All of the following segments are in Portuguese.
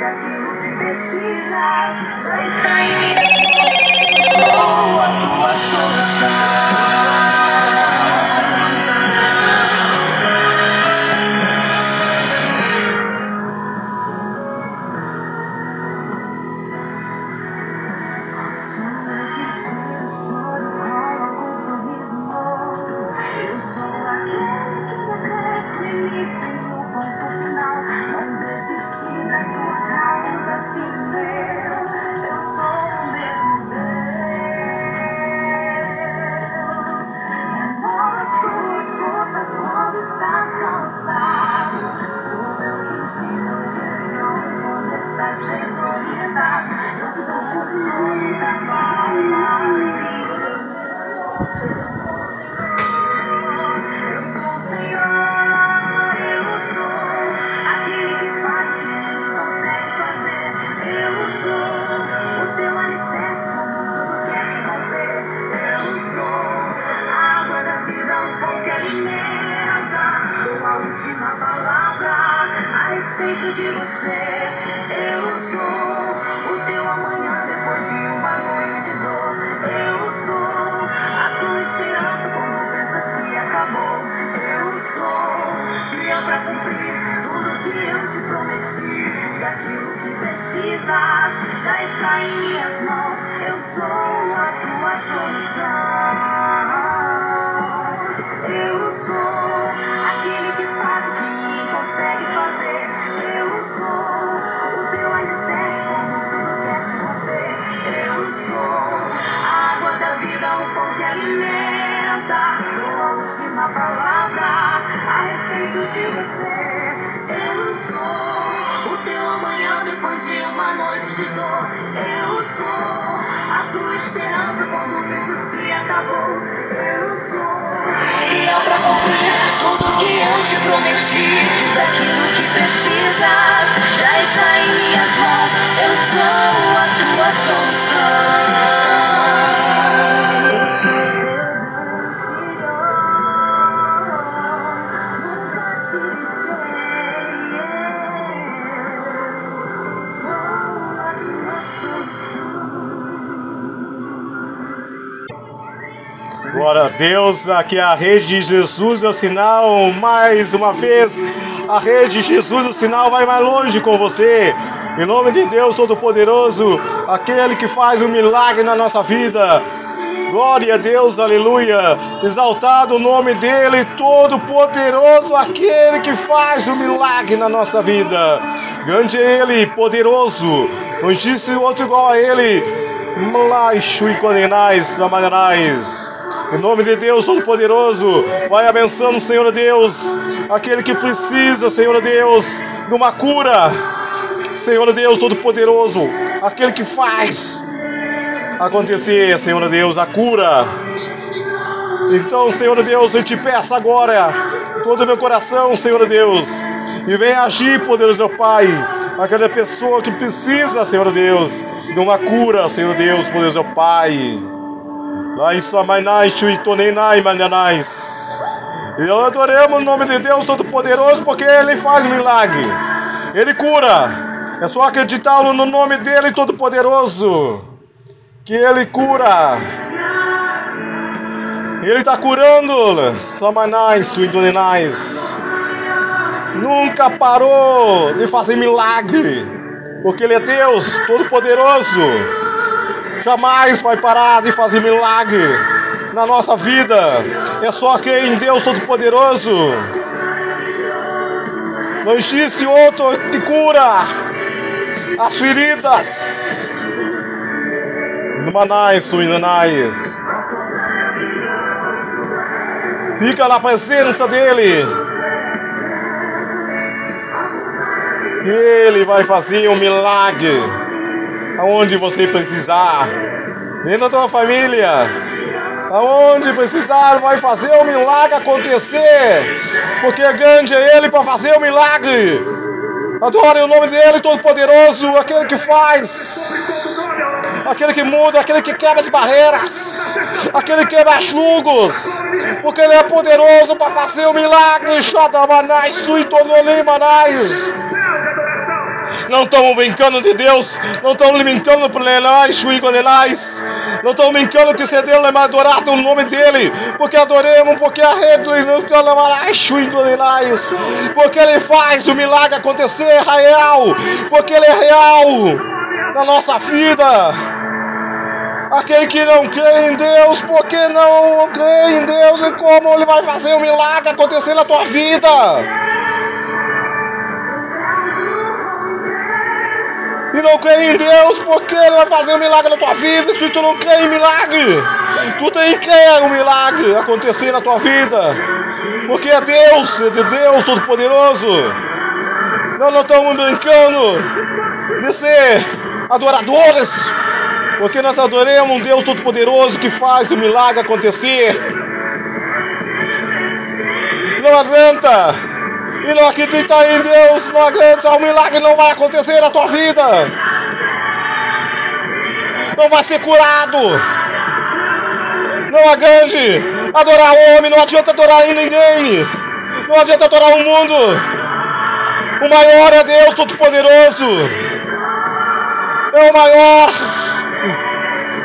daquilo que precisas. Já está em minhas mãos. Sou a tua solução. Deus, aqui é a Rede Jesus é o sinal, mais uma vez, a Rede Jesus é o sinal vai mais longe com você. Em nome de Deus Todo-Poderoso, aquele que faz um milagre na nossa vida. Glória a Deus, aleluia. Exaltado o nome dele, Todo-Poderoso, aquele que faz o milagre na nossa vida. Grande é ele, poderoso. Não existe outro igual a ele. Mlaixo e condenais, amanais. Em nome de Deus Todo-Poderoso, vai abençoando, Senhor Deus, aquele que precisa, Senhor Deus, de uma cura. Senhor Deus Todo-Poderoso, aquele que faz acontecer, Senhor Deus, a cura. Então, Senhor Deus, eu te peço agora, todo o meu coração, Senhor Deus, e vem agir, poderoso meu Pai, aquela pessoa que precisa, Senhor Deus, de uma cura, Senhor Deus, poderoso meu Pai. Lá em sua mainai, chui, tonenai, mananais. E eu adoramos o nome de Deus Todo-Poderoso porque Ele faz milagre. Ele cura. É só acreditar no nome dele Todo-Poderoso. Que Ele cura. Ele está curando. Samanais, suidonenais. Nunca parou de fazer milagre. Porque Ele é Deus Todo-Poderoso. Jamais vai parar de fazer milagre na nossa vida. É só quem em Deus Todo-Poderoso. Não existe outro que cura as feridas. Numanais, suinanais. Fica na presença dele. Ele vai fazer um milagre aonde você precisar, dentro da tua família, aonde precisar, vai fazer o milagre acontecer, porque grande é Ele para fazer o milagre. Adore o nome dele, Todo-Poderoso, aquele que faz, aquele que muda, aquele que quebra as barreiras, aquele que quebra julgos, porque Ele é poderoso para fazer o milagre. Shadamanai, Suitonolim, Manai. Não estamos brincando de Deus. Não estamos brincando por Lenais, Chuigonelais. Não estamos brincando que se Deus é adorado o nome dele. Porque adoremos, porque a rede não Chuigonelais. Porque ele faz o milagre acontecer real. Porque ele é real na nossa vida. Aquele que não crê em Deus, porque não crê em Deus e como ele vai fazer o um milagre acontecer na tua vida? E não crê em Deus, porque ele vai fazer um milagre na tua vida. Se tu não crê em milagre, tu tem que crer um milagre acontecer na tua vida. Porque é Deus, é de Deus Todo-Poderoso. Nós não estamos brincando de ser adoradores. Porque nós adoramos um Deus Todo-Poderoso que faz o milagre acontecer. Não adianta. E não acreditar em Deus, não adianta, o milagre não vai acontecer na tua vida. Não vai ser curado. Não agrande. Adorar o homem, não adianta adorar ninguém. Não adianta adorar o mundo. O maior é Deus Todo-Poderoso. É o maior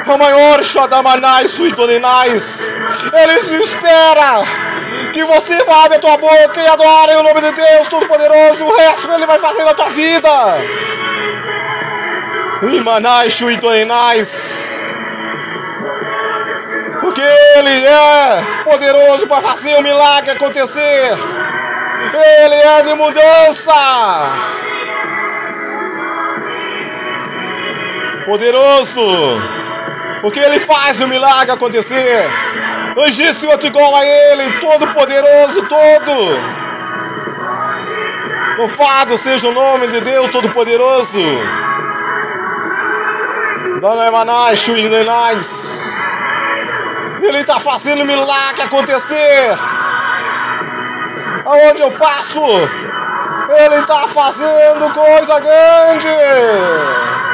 o maior Shadamanai Suitonenais. Ele espera que você abra a tua boca e adore o nome de Deus Todo-Poderoso. O resto ele vai fazer na tua vida. Imanai Suitonenais. Porque ele é poderoso para fazer o milagre acontecer. Ele é de mudança. Poderoso porque Ele faz o milagre acontecer. Não existe outro igual a Ele, todo poderoso, todo. Louvado seja o nome de Deus Todo-Poderoso. Dona Ele está fazendo milagre acontecer. Aonde eu passo, Ele está fazendo coisa grande.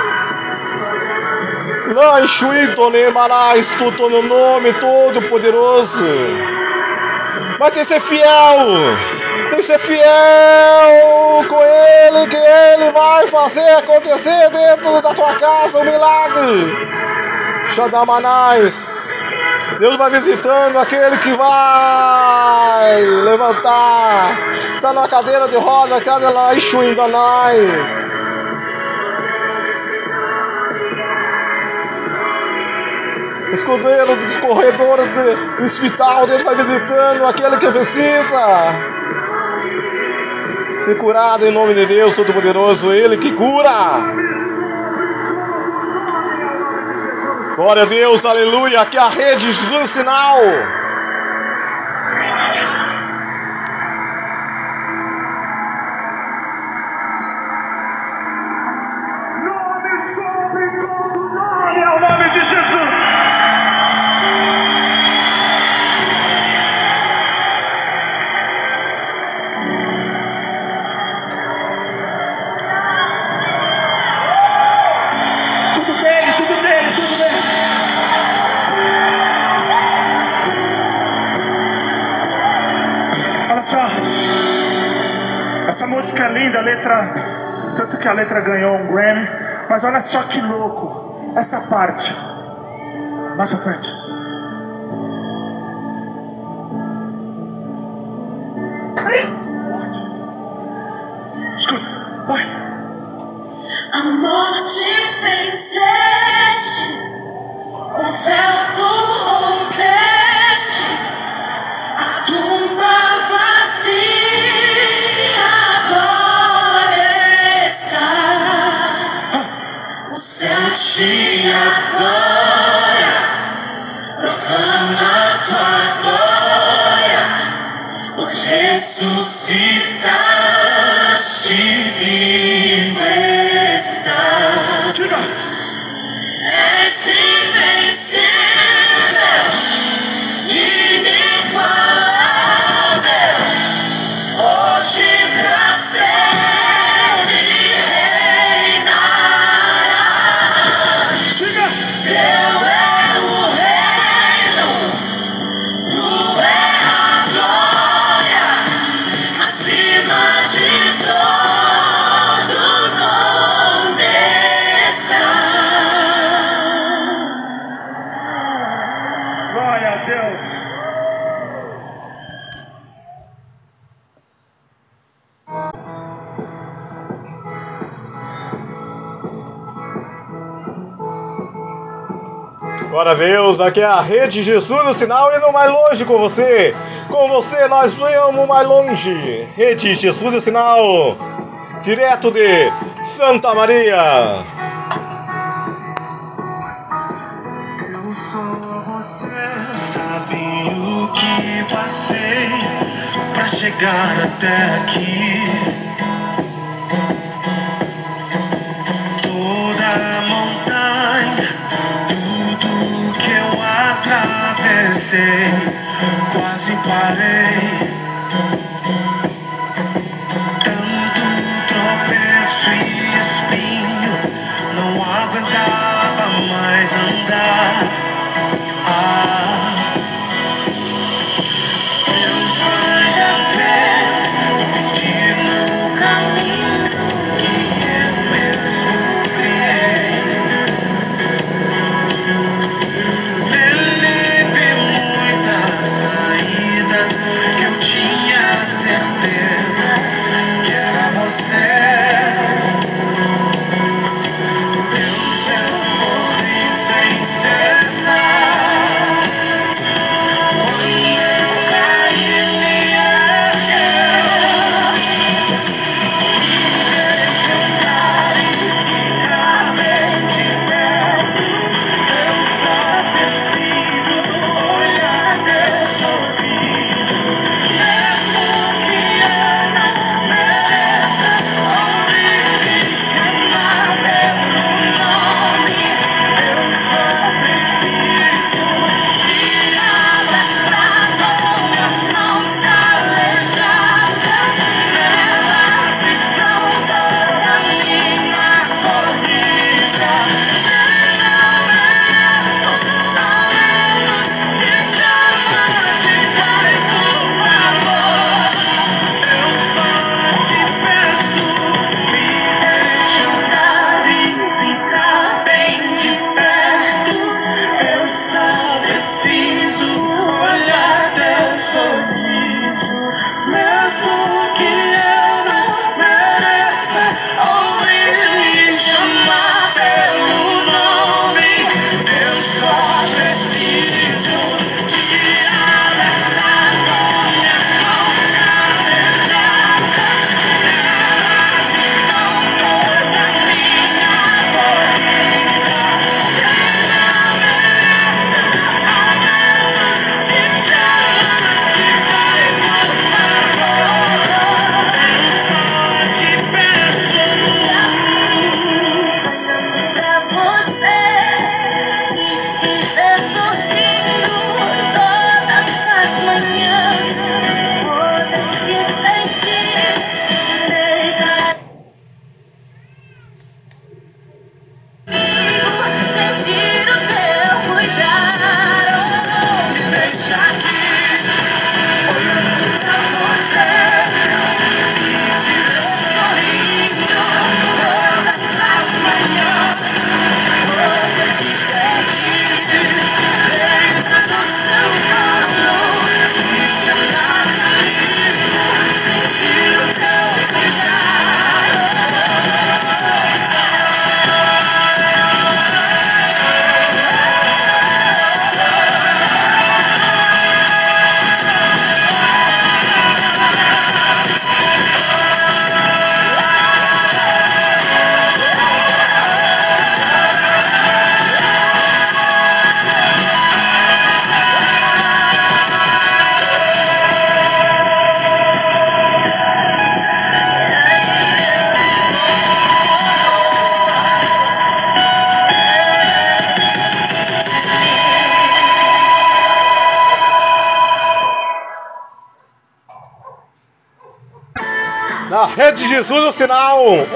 Shuitone, Marais, tu no nome todo poderoso. Mas tem que ser fiel. Tem que ser fiel com ele, que ele vai fazer acontecer dentro da tua casa um milagre. Xadamanais. Deus vai visitando aquele que vai levantar. Está na cadeira de roda, cada lá, Exuindanais. Escudeiro dos corredores do hospital, Deus vai visitando aquele que precisa ser curado em nome de Deus Todo-Poderoso, Ele que cura. Glória a Deus, aleluia. É a rede Jesus Sinal. A letra ganhou um Grammy, mas olha só que louco, essa parte, mais pra frente. aqui é a Rede Jesus no sinal e no mais longe com você. Com você nós vamos mais longe. Rede Jesus no sinal. Direto de Santa Maria. Eu sou você, sabe o que passei pra chegar até aqui. sei quasi parei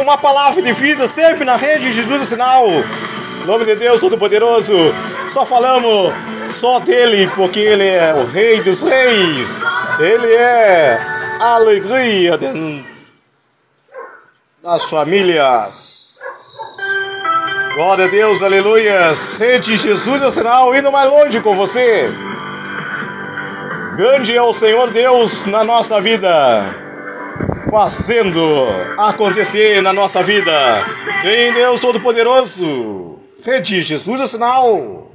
uma palavra de vida sempre na rede de Jesus Sinal. Em nome de Deus Todo-Poderoso, só falamos só dele, porque ele é o Rei dos Reis. Ele é a alegria de... das famílias. Glória a Deus, aleluias. Rede Jesus do sinal, indo mais longe com você. Grande é o Senhor Deus na nossa vida fazendo acontecer na nossa vida. Em Deus Todo-Poderoso, Rede Jesus é sinal.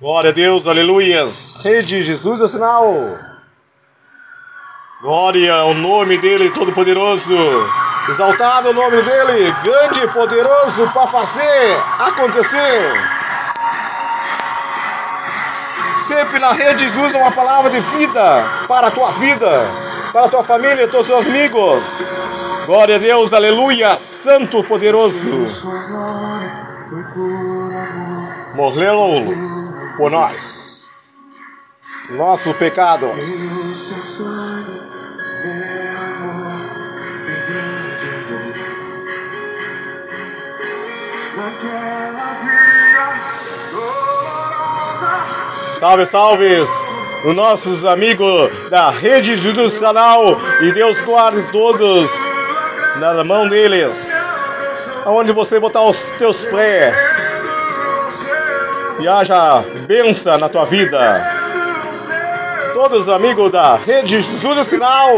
Glória a Deus, aleluias. Rede Jesus é sinal. Glória ao nome dele Todo-Poderoso. Exaltado o nome dele, grande e poderoso para fazer acontecer sempre na rede Jesus uma palavra de vida para a tua vida para a tua família, todos os teus amigos. Glória a Deus, aleluia, Santo poderoso. Morreu por nós. Nossos pecados. E Salve, salves! Os nossos amigos da rede judicial e Deus guarde todos na mão deles. Aonde você botar os teus pés e haja benção na tua vida. Todos os amigos da rede judicial.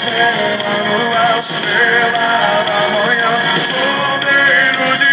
Céu, a estrela da manhã, Cordeiro de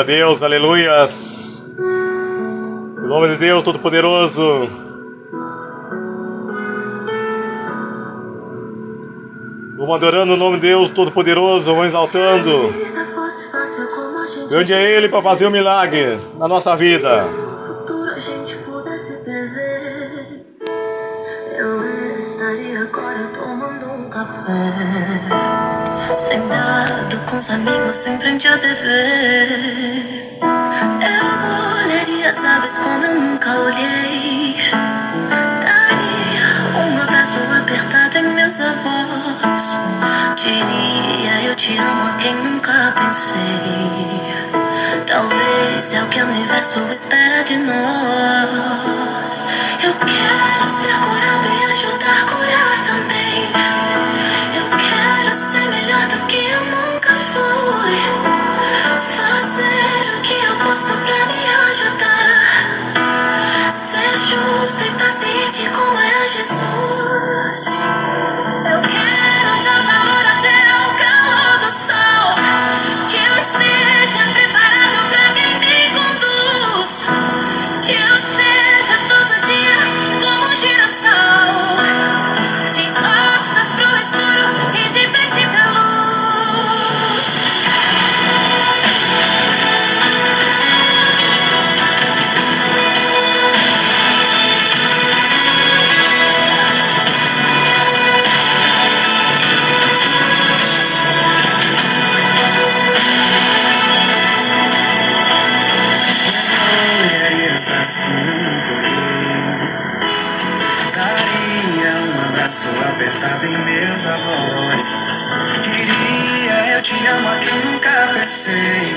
A Deus, aleluias. Em nome de Deus Todo-Poderoso. Vamos adorando o nome de Deus Todo-Poderoso, vamos exaltando. Grande é Ele para fazer um milagre na nossa vida. você frente à TV. Eu olharia as aves como eu nunca olhei. Daria um abraço apertado em meus avós. Diria eu te amo a quem nunca pensei. Talvez é o que o universo espera de nós. Eu quero ser curado e ajudar a curar também. sente como era Jesus. say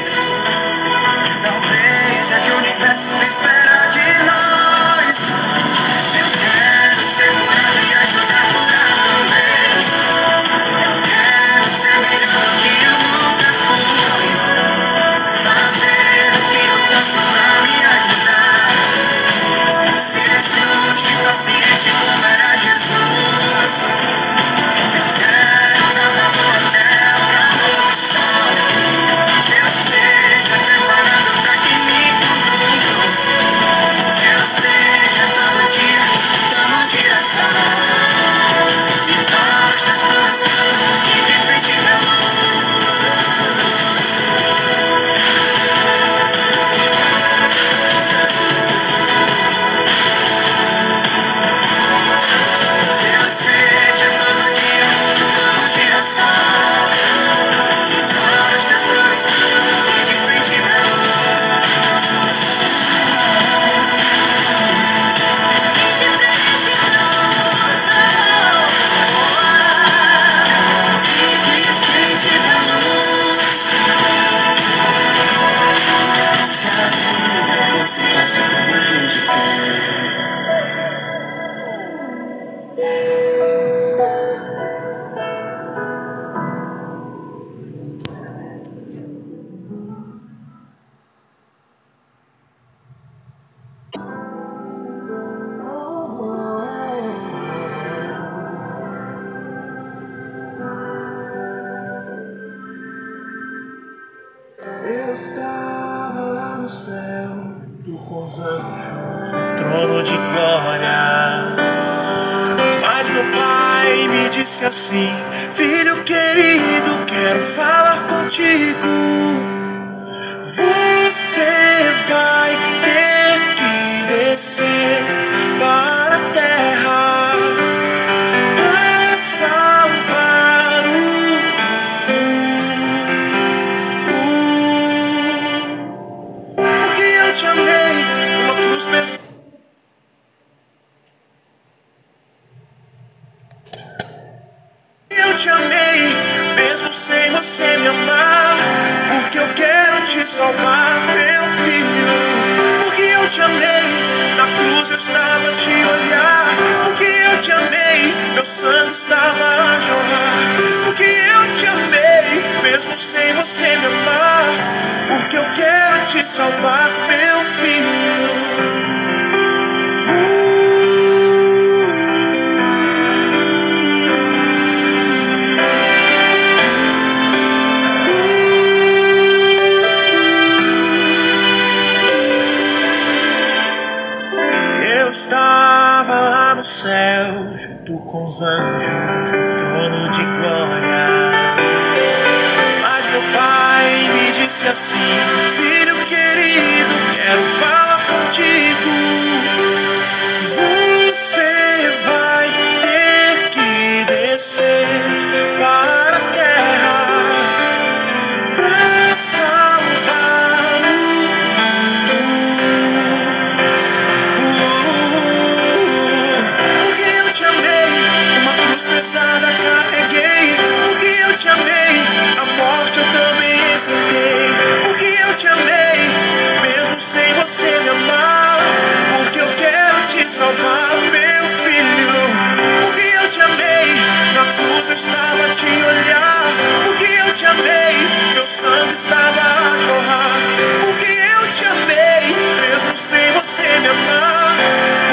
sangue estava a jorrar. Porque eu te amei, mesmo sem você me amar.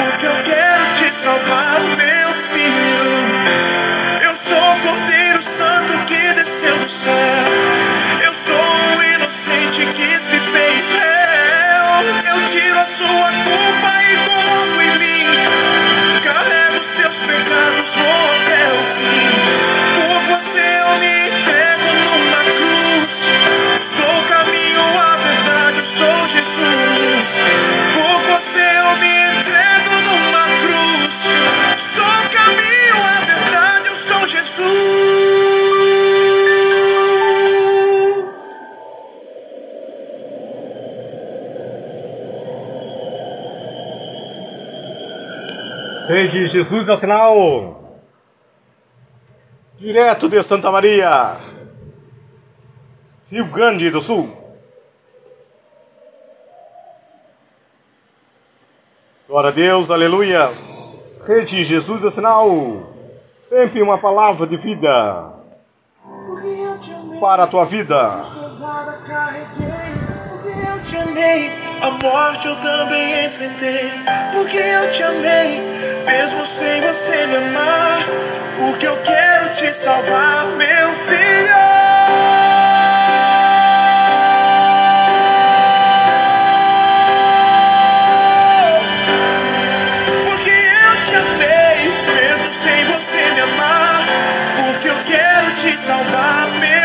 Porque eu quero te salvar, meu filho. Eu sou o Cordeiro Santo que desceu do céu. Eu sou o inocente que se fez réu. Eu tiro a sua culpa e coloco em mim. Carrego seus pecados, vou até o fim. Sou Jesus. Rede Jesus Nacional. Direto de Santa Maria, Rio Grande do Sul. Glória a Deus, aleluias. Rede Jesus Nacional. Sempre uma palavra de vida para a tua vida. porque eu te amei. A morte eu também enfrentei, porque eu te amei, mesmo sem você me amar. Porque eu quero te salvar, meu filho. Salvar, meu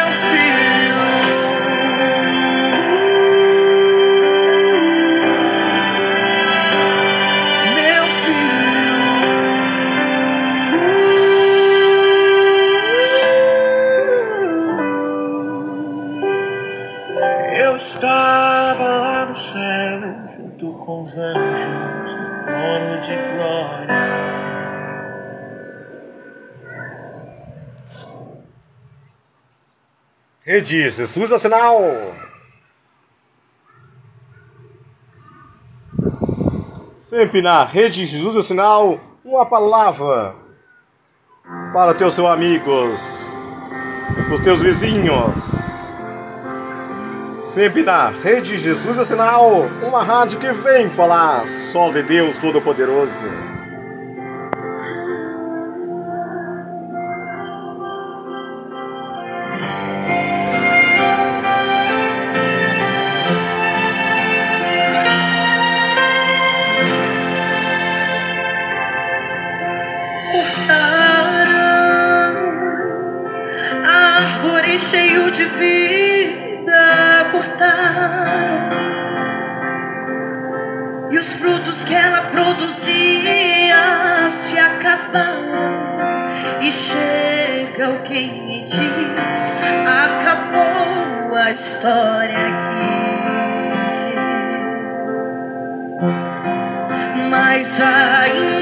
Rede Jesus Nacional. Sempre na Rede Jesus Nacional, uma palavra para teus seus amigos, os teus vizinhos. Sempre na Rede Jesus Nacional, uma rádio que vem falar só de Deus Todo-Poderoso. Cheio de vida cortaram. E os frutos que ela produzia se acabaram. E chega alguém e diz acabou a história aqui. Mas ainda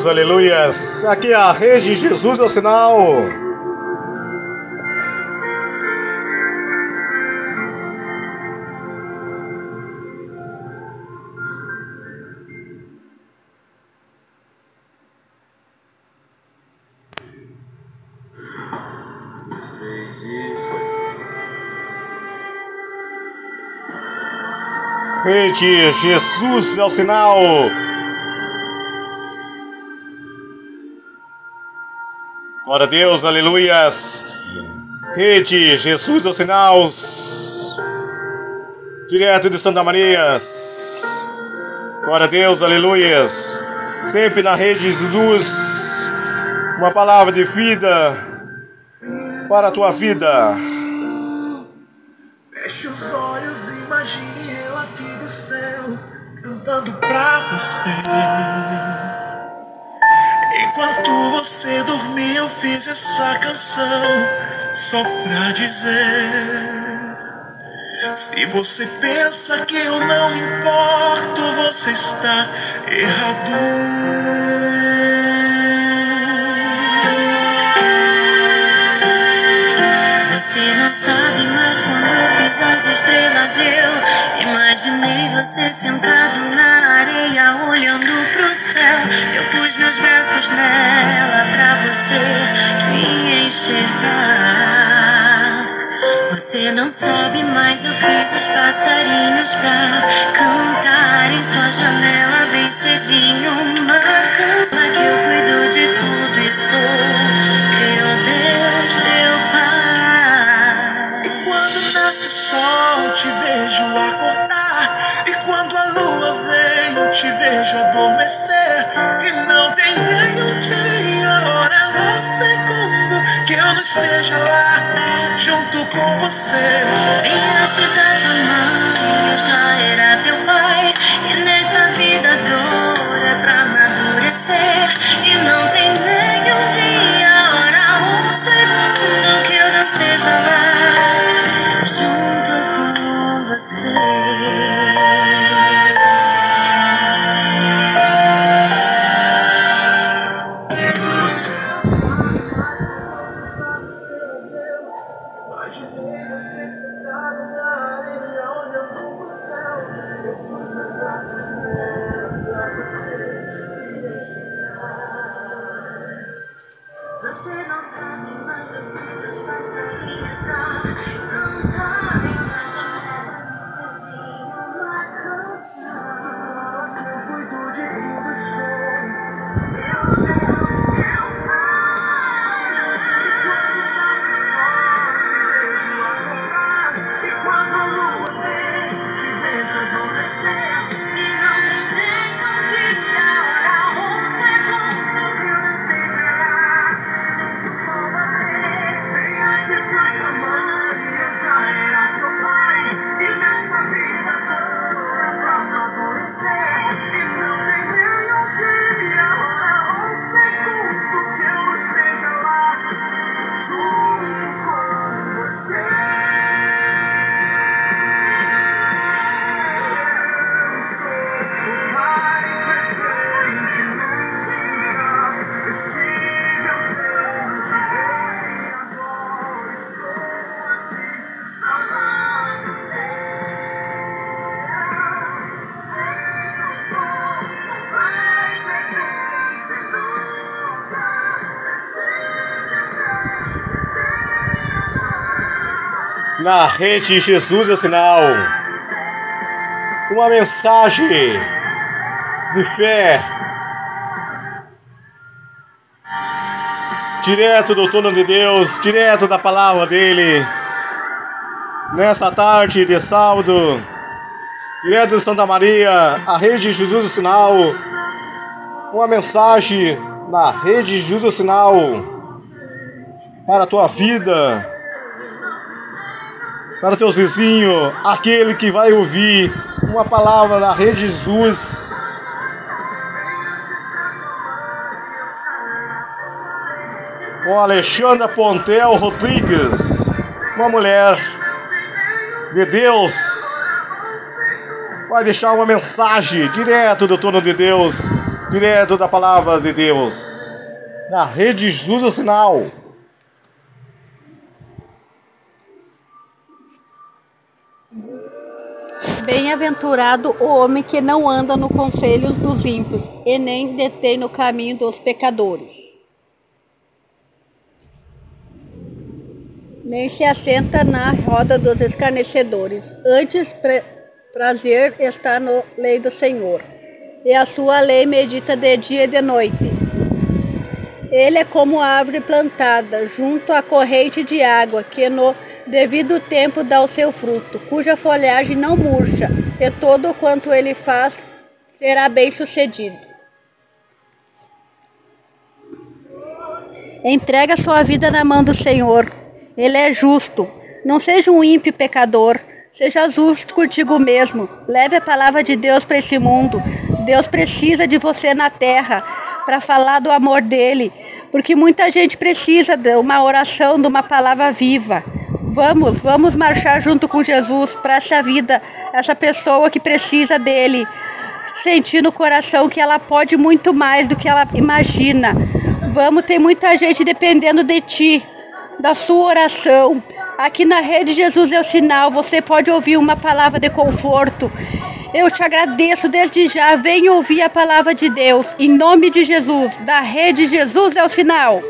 Deus, aleluias. Aqui é a rede Jesus é o sinal. Rede Jesus é o sinal. Glória a Deus, aleluias. Rede Jesus o sinal. Direto de Santa Maria. Glória a Deus, aleluias. Sempre na rede de Jesus. Uma palavra de vida para a tua vida. Canção só pra dizer. Se você pensa que eu não me importo, você está errado. As estrelas eu imaginei você sentado na areia olhando pro céu. Eu pus meus braços nela pra você me enxergar. Você não sabe, mas eu fiz os passarinhos pra cantar em sua janela bem cedinho uma canção que eu cuido de tudo e sou eu Deus nasce o sol, te vejo acordar. E quando a lua vem, te vejo adormecer. E não tem nem um dia, hora ou segundo que eu não esteja lá, junto com você. Bem antes da tua mãe, eu já era Na rede Jesus é o sinal. Uma mensagem de fé. Direto do trono de Deus, direto da palavra dele. Nessa tarde de sábado, direto de Santa Maria, a rede Jesus é o sinal. Uma mensagem na rede Jesus é o sinal para a tua vida para teus vizinhos, aquele que vai ouvir uma palavra da Rede Jesus. Com Alexandra Pontel Rodrigues, uma mulher de Deus, vai deixar uma mensagem direto do trono de Deus direto da palavra de Deus, na rede Jesus o Sinal. Bem-aventurado o homem que não anda no conselho dos ímpios e nem detém no caminho dos pecadores. Nem se assenta na roda dos escarnecedores. Antes, prazer está no lei do Senhor, e a sua lei medita de dia e de noite. Ele é como árvore plantada junto à corrente de água, que no devido tempo dá o seu fruto, cuja folhagem não murcha, e todo quanto ele faz será bem sucedido. Entrega sua vida na mão do Senhor. Ele é justo. Não seja um ímpio pecador. Seja justo contigo mesmo. Leve a palavra de Deus para esse mundo. Deus precisa de você na terra para falar do amor dele, porque muita gente precisa de uma oração, de uma palavra viva. Vamos, vamos marchar junto com Jesus para essa vida, essa pessoa que precisa dele. Sentir no coração que ela pode muito mais do que ela imagina. Vamos, tem muita gente dependendo de ti, da sua oração. Aqui na Rede Jesus é o sinal, você pode ouvir uma palavra de conforto. Eu te agradeço desde já. Venha ouvir a palavra de Deus, em nome de Jesus, da Rede Jesus é o sinal.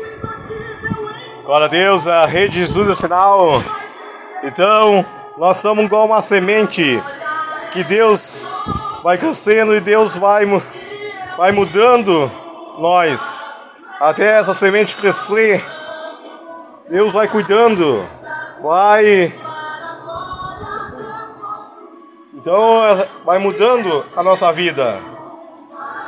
Glória a Deus, a rede Jesus é sinal. Então, nós somos igual uma semente que Deus vai crescendo e Deus vai, vai mudando nós até essa semente crescer. Deus vai cuidando, vai. Então, vai mudando a nossa vida.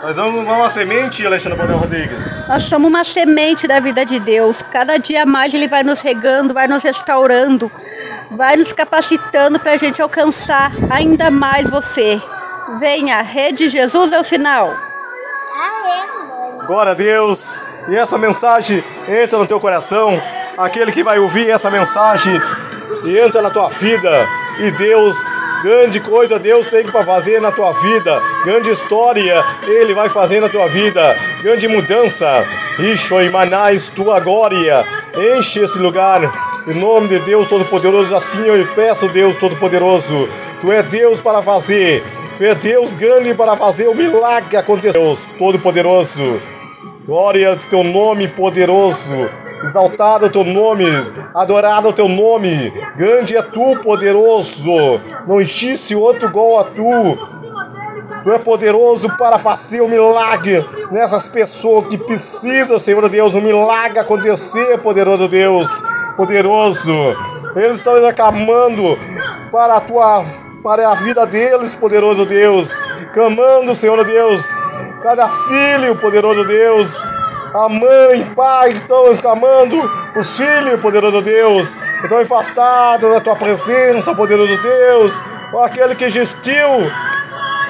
Nós vamos uma semente, Alexandre Bonel Rodrigues. Nós somos uma semente da vida de Deus. Cada dia mais Ele vai nos regando, vai nos restaurando, vai nos capacitando para a gente alcançar ainda mais você. Venha, Rede Jesus é o sinal. Glória a Deus. E essa mensagem entra no teu coração. Aquele que vai ouvir essa mensagem e entra na tua vida. E Deus, grande coisa Deus tem para fazer na tua vida. Grande história Ele vai fazer na tua vida. Grande mudança. Ixo e manais tua glória. Enche esse lugar. Em nome de Deus Todo-Poderoso, assim eu peço, Deus Todo-Poderoso. Tu é Deus para fazer. Tu é Deus grande para fazer o milagre acontecer. Deus Todo-Poderoso. Glória ao teu nome poderoso. Exaltado o teu nome, adorado o teu nome. Grande é tu, poderoso. Não existe outro igual a tu. Tu é poderoso para fazer o milagre nessas pessoas que precisam, Senhor Deus, um milagre acontecer, poderoso Deus, poderoso. Eles estão aclamando para a tua, para a vida deles, poderoso Deus, clamando, Senhor Deus, cada filho, poderoso Deus, a mãe, pai, estão exclamando, os filhos, poderoso Deus, estão afastados da tua presença, poderoso Deus, aquele que gestiu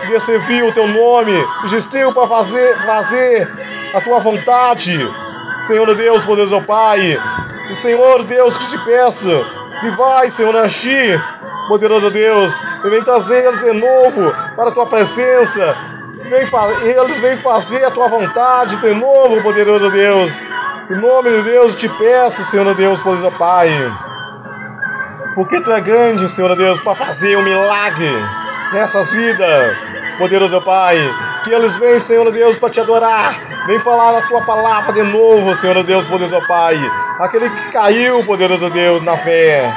de servir o teu nome, gestiu para fazer, fazer a tua vontade, Senhor Deus, poderoso Pai, e Senhor Deus, que te peço, e vai, Senhor, agir, poderoso Deus, e vem trazer eles de novo para a tua presença, vem eles vêm fazer a tua vontade de novo, poderoso Deus, em nome de Deus, te peço, Senhor Deus, poderoso Pai, porque tu é grande, Senhor Deus, para fazer um milagre nessas vidas, poderoso Pai. Que eles venham, Senhor Deus, para te adorar. Vem falar a tua palavra de novo, Senhor Deus, poderoso Pai. Aquele que caiu, poderoso Deus, na fé.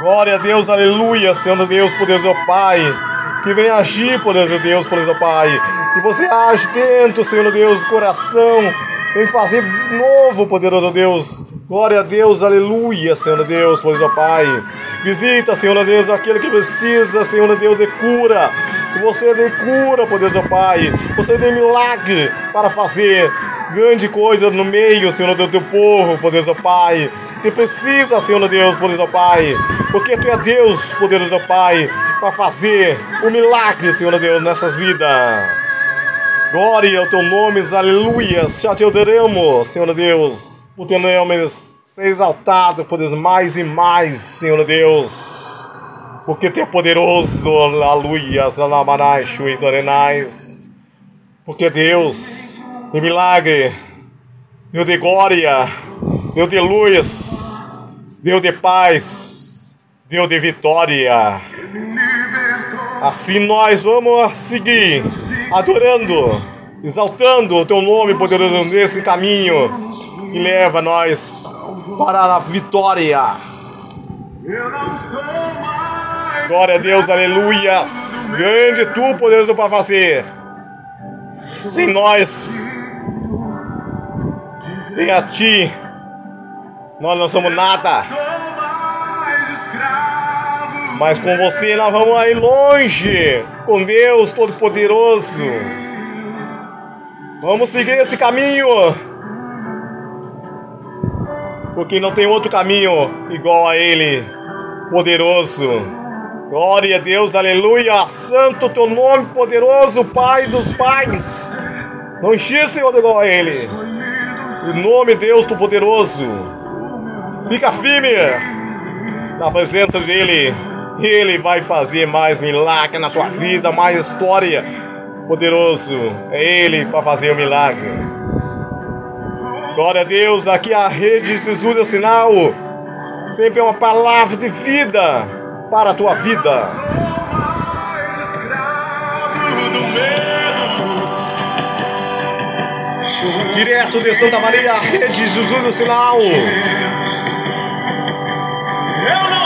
Glória a Deus, aleluia, Senhor Deus, poderoso Pai. Que venha agir, poderoso Deus, poderoso Pai. Que você age dentro, Senhor Deus, coração. Vem fazer novo, poderoso Deus. Glória a Deus, aleluia, Senhor Deus, poderoso Pai. Visita, Senhor Deus, aquele que precisa, Senhor Deus, de cura. Você dê cura, poderoso Pai. Você dê milagre para fazer grande coisa no meio, Senhor Deus, do teu povo, poderoso Pai. Que precisa, Senhor Deus, poderoso Pai. Porque tu é Deus, poderoso Pai, para fazer o milagre, Senhor Deus, nessas vidas. Glória ao teu nome, aleluia. Já te adoramos, Senhor Deus. Por teu nome ser exaltado, por Deus, mais e mais, Senhor Deus. Porque tu é poderoso, aleluia. Zalamanai, Shui, Dorenais. Porque Deus de milagre, Deus de glória, Deus de luz, Deus de paz, Deus de vitória. Assim nós vamos seguir adorando, exaltando o teu nome poderoso nesse caminho e leva nós para a vitória. Glória a Deus, aleluias. Grande tu, poderoso para fazer. Sem nós, sem a ti, nós não somos nada. Mas com você nós vamos aí longe, com Deus Todo-Poderoso. Vamos seguir esse caminho. Porque não tem outro caminho igual a Ele, poderoso. Glória a Deus, aleluia. Santo teu nome, poderoso, Pai dos pais. Não enchesse outro igual a Ele. Em nome de Deus, tu poderoso. Fica firme na presença dEle. Ele vai fazer mais milagre na tua vida, mais história. Poderoso, é Ele para fazer o milagre. Glória a Deus, aqui a rede Jesus é o sinal. Sempre é uma palavra de vida para a tua vida. Direto de Santa Maria, rede Jesus do sinal. Eu não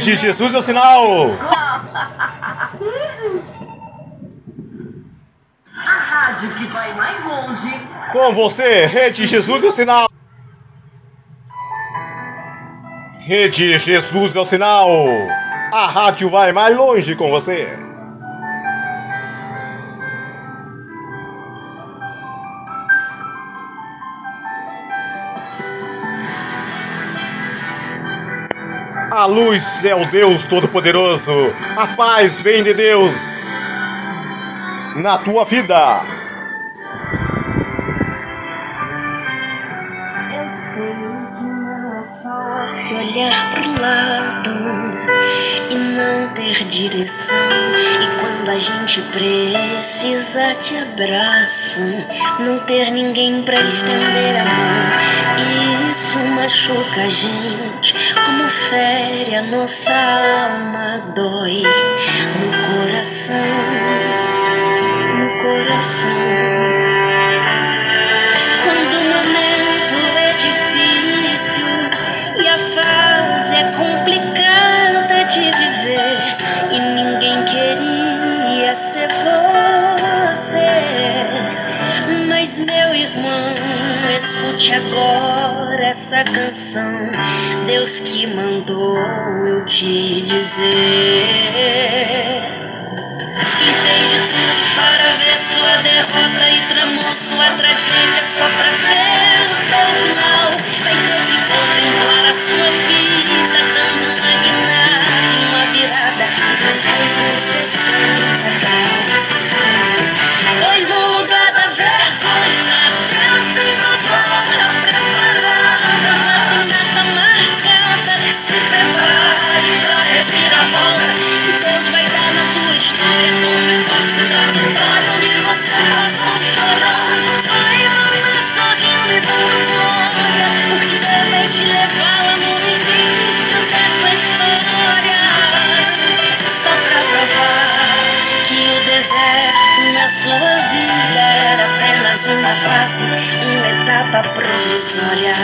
Rede Jesus é o sinal. A rádio que vai mais longe. Com você, Rede Jesus é o sinal. Rede Jesus é o sinal. A rádio vai mais longe com você. A luz é o Deus Todo-Poderoso. A paz vem de Deus na tua vida. Eu sei que não é fácil olhar pro lado e não ter direção. E quando a gente precisa de abraço, não ter ninguém pra estender a mão. Isso machuca a gente, como fere a nossa alma, dói no coração, no coração. Quando o momento é difícil e a fase é complicada de viver e ninguém queria ser você. Mas meu irmão, escute agora essa canção. Deus que mandou eu te dizer. E fez de tudo para ver sua derrota e tramou sua tragédia só pra ver o teu final. Vai ter que contemplar uma fase, uma etapa provisória.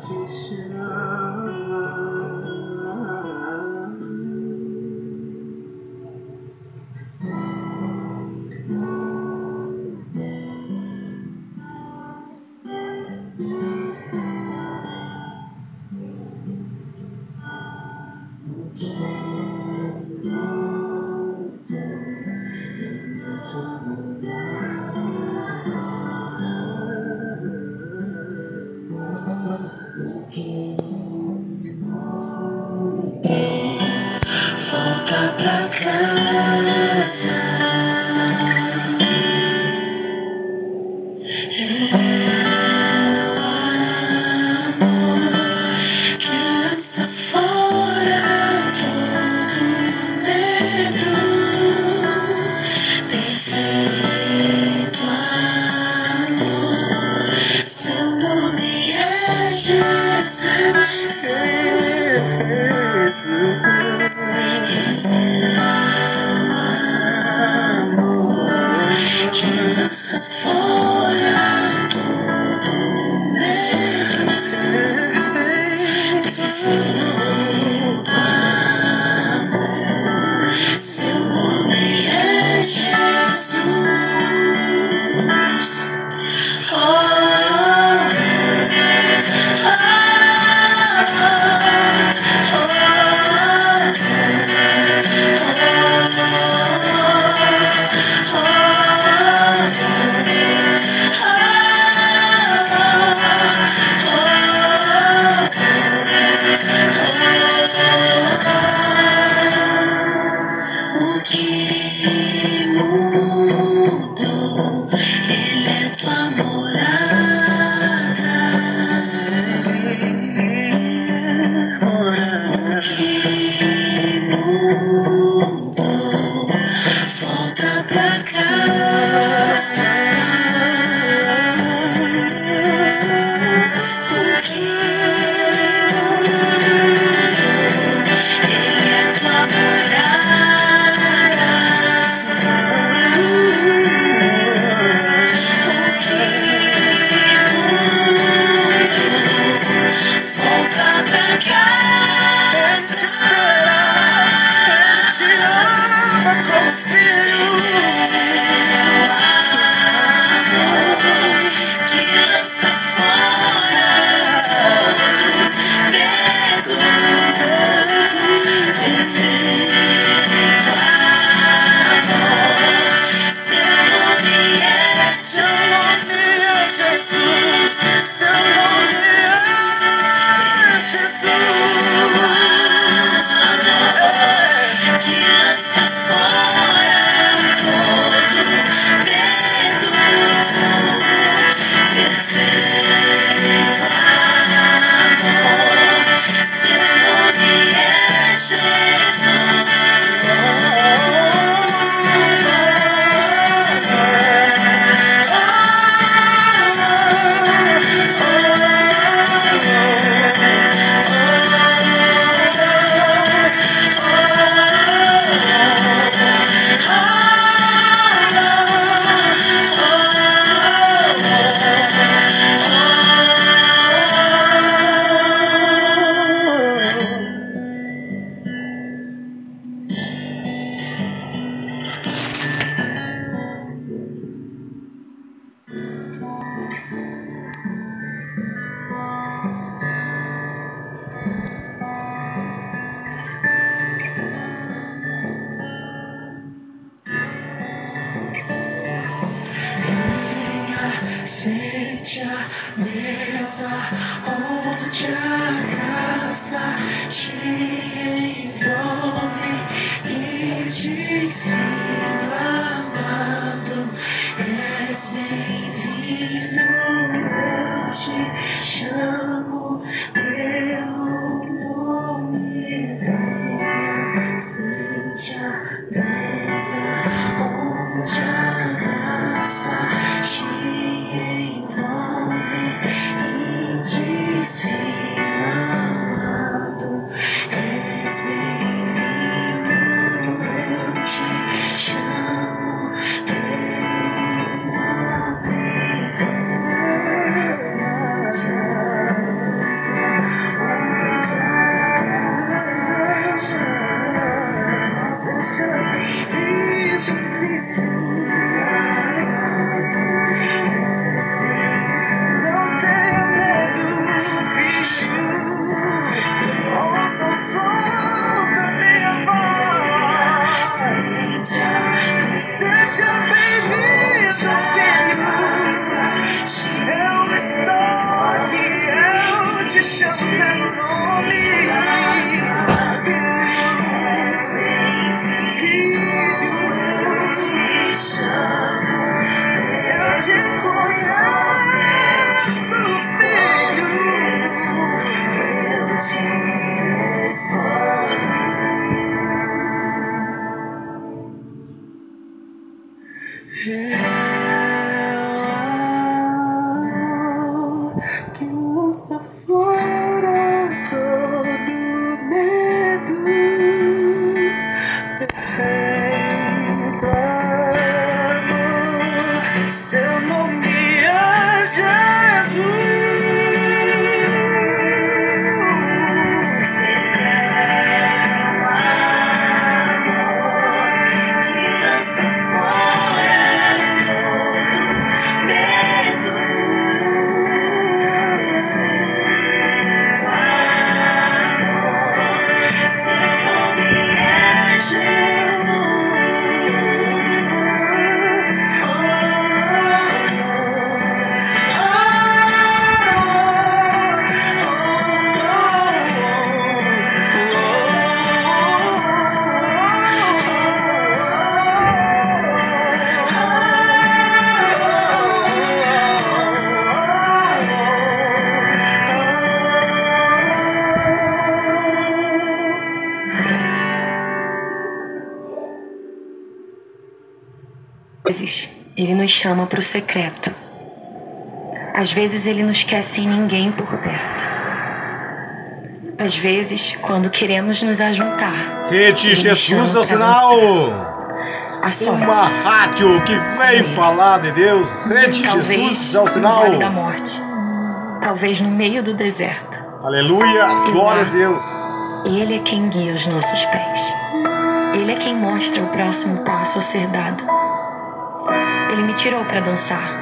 O Pai fulfill chama para o secreto. Às vezes ele nos quer sem ninguém por perto. Às vezes, quando queremos nos ajuntar, Ele Jesus chama é o pra sinal. a sorte. Uma rádio que vem falar de Deus. Talvez Jesus é o no sinal. vale da morte. Talvez no meio do deserto. Aleluia, glória a. Deus. Ele é quem guia os nossos pés. Ele é quem mostra o próximo passo a ser dado. Tirou para dançar.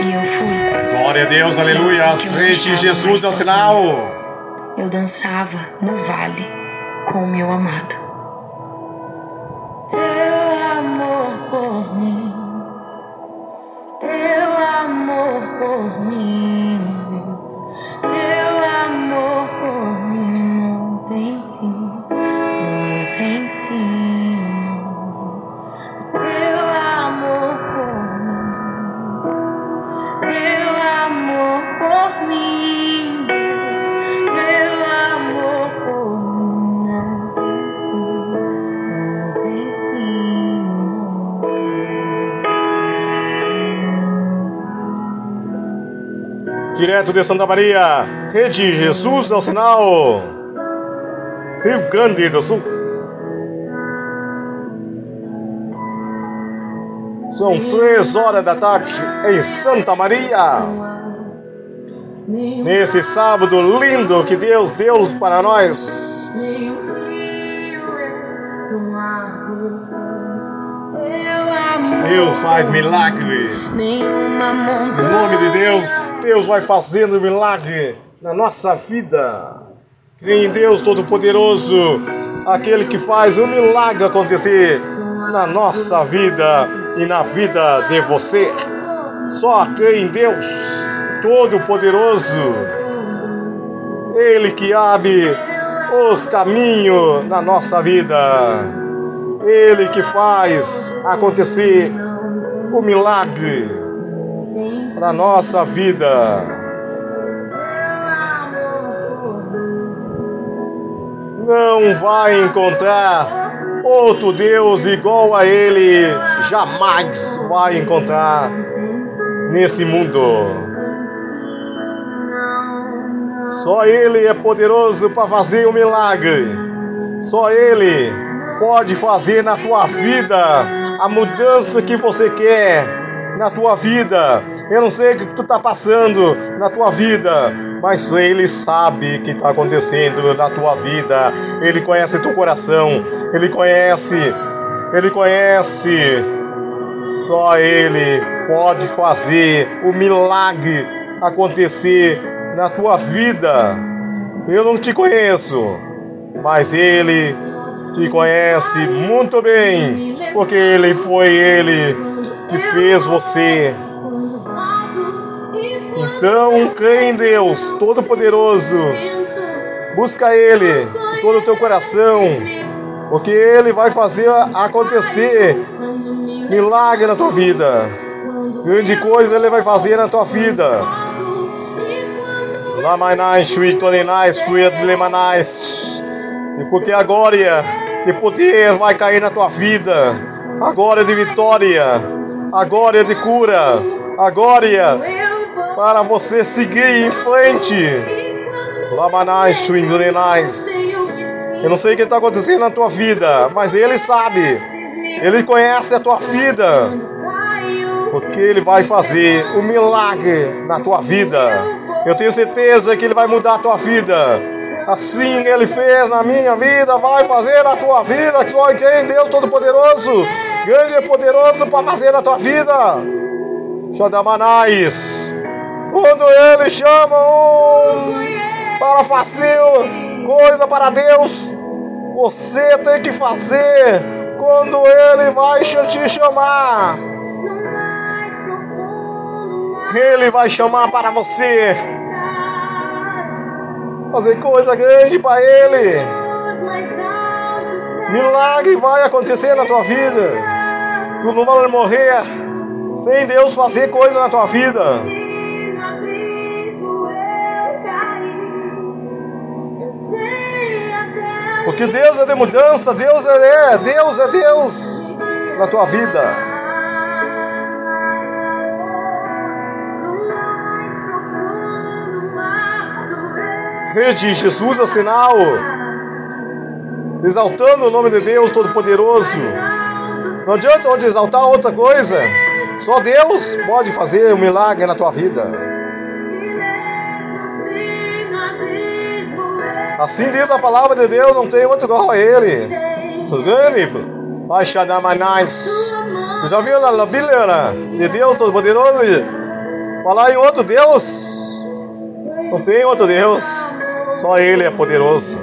E eu fui. Glória a Deus, aleluia. Rede Jesus é o sinal. Eu dançava no vale com o meu amado. Direto de Santa Maria, Rede Jesus é o sinal. Rio Grande do Sul. São três horas da tarde em Santa Maria. Nesse sábado lindo que Deus deu para nós. Deus faz milagre. Nenhuma montanha. Em nome de Deus, Deus vai fazendo milagre na nossa vida. Crê em Deus Todo-Poderoso, aquele que faz o milagre acontecer na nossa vida e na vida de você. Só crê em Deus Todo-Poderoso, Ele que abre os caminhos na nossa vida, ele que faz acontecer o milagre para nossa vida. Não vai encontrar outro Deus igual a Ele, jamais vai encontrar nesse mundo. Só Ele é poderoso para fazer o um milagre. Só Ele pode fazer na tua vida a mudança que você quer na tua vida. Eu não sei o que tu tá passando na tua vida, mas Ele sabe o que está acontecendo na tua vida. Ele conhece teu coração. Ele conhece. Ele conhece. Só Ele pode fazer o milagre acontecer na tua vida. Eu não te conheço, mas Ele te conhece muito bem, porque Ele foi Ele que fez você. Então, crê em Deus Todo-Poderoso. Busca Ele com todo o teu coração, porque Ele vai fazer acontecer milagre na tua vida. Grande coisa Ele vai fazer na tua vida. Lamanais, Tuitonenais, Tuiadlemanais. E porque a glória de poder vai cair na tua vida. A glória de vitória. A glória de cura. A glória para você seguir em frente. Lamanais, Tuitonenais. Eu não sei o que está acontecendo na tua vida, mas Ele sabe. Ele conhece a tua vida. Porque Ele vai fazer um milagre na tua vida. Eu tenho certeza que Ele vai mudar a tua vida. Assim Ele fez na minha vida, vai fazer na tua vida. Que só quem Deus Todo-Poderoso, grande e poderoso para fazer na tua vida. Xadamanais. Quando Ele chama um para fazer coisa para Deus, você tem que fazer quando Ele vai te chamar. Ele vai chamar para você fazer coisa grande para Ele. Milagre vai acontecer na tua vida. Tu não vai morrer sem Deus fazer coisa na tua vida. Porque Deus é de mudança, Deus é Deus é Deus na tua vida. Rede Jesus sinal, exaltando o nome de Deus Todo-Poderoso. Não adianta onde exaltar outra coisa, só Deus pode fazer um milagre na tua vida. Assim diz a palavra de Deus, não tem outro igual a Ele. Grande, Baixadamanais. Você já viu na Bíblia né? de Deus Todo-Poderoso? Falar em outro Deus? Não tem outro Deus. Só Ele é poderoso.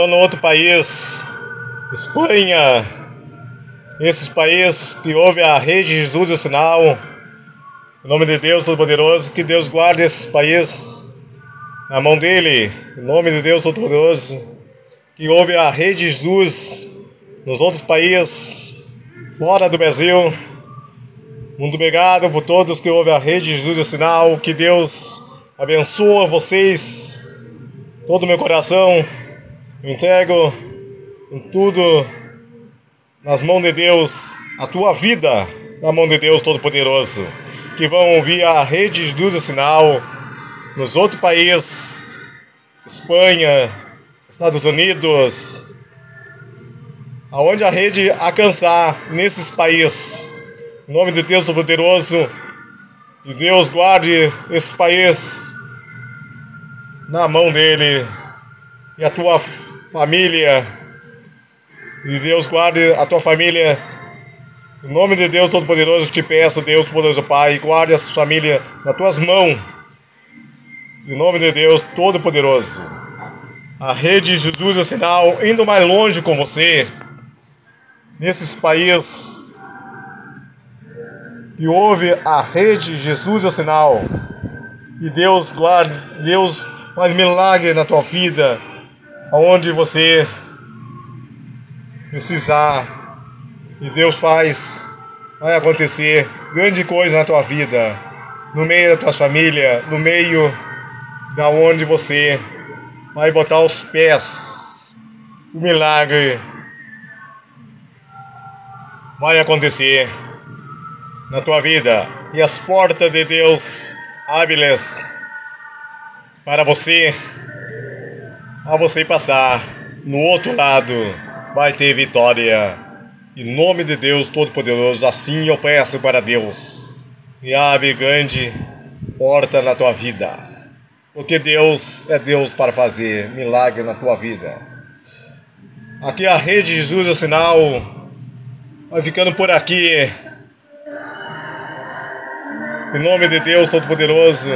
Então, no outro país, Espanha, esses países que houve a rede de Jesus e o sinal. Em nome de Deus Todo-Poderoso, que Deus guarde esses países na mão dele. Em nome de Deus Todo-Poderoso, que houve a rede de Jesus nos outros países fora do Brasil. Muito obrigado por todos que ouvem a rede de Jesus e o sinal. Que Deus abençoe vocês. Todo o meu coração eu entrego em tudo nas mãos de Deus. A tua vida na mão de Deus Todo-Poderoso. Que vão ouvir a rede de Jesus e o sinal nos outros países. Espanha, Estados Unidos, aonde a rede alcançar nesses países. Em nome de Deus Todo-Poderoso, que Deus guarde esses países na mão dele e a tua família. E Deus guarde a tua família. Em nome de Deus Todo-Poderoso, te peço, Deus Poderoso Pai, guarde essa família nas tuas mãos. Em nome de Deus Todo-Poderoso. A rede Jesus é o sinal, indo mais longe com você. Nesses países que houve a rede Jesus é o sinal. E Deus guarde, Deus faz milagre na tua vida, onde você precisar e Deus faz vai acontecer grande coisa na tua vida, no meio da tua família, no meio da onde você vai botar os pés. O milagre vai acontecer na tua vida e as portas de Deus hábiles para você a você passar no outro lado, vai ter vitória. Em nome de Deus Todo-Poderoso, assim eu peço para Deus. E abre grande porta na tua vida. Porque Deus é Deus para fazer milagre na tua vida. Aqui a Rede Jesus é o sinal. Vai ficando por aqui. Em nome de Deus Todo-Poderoso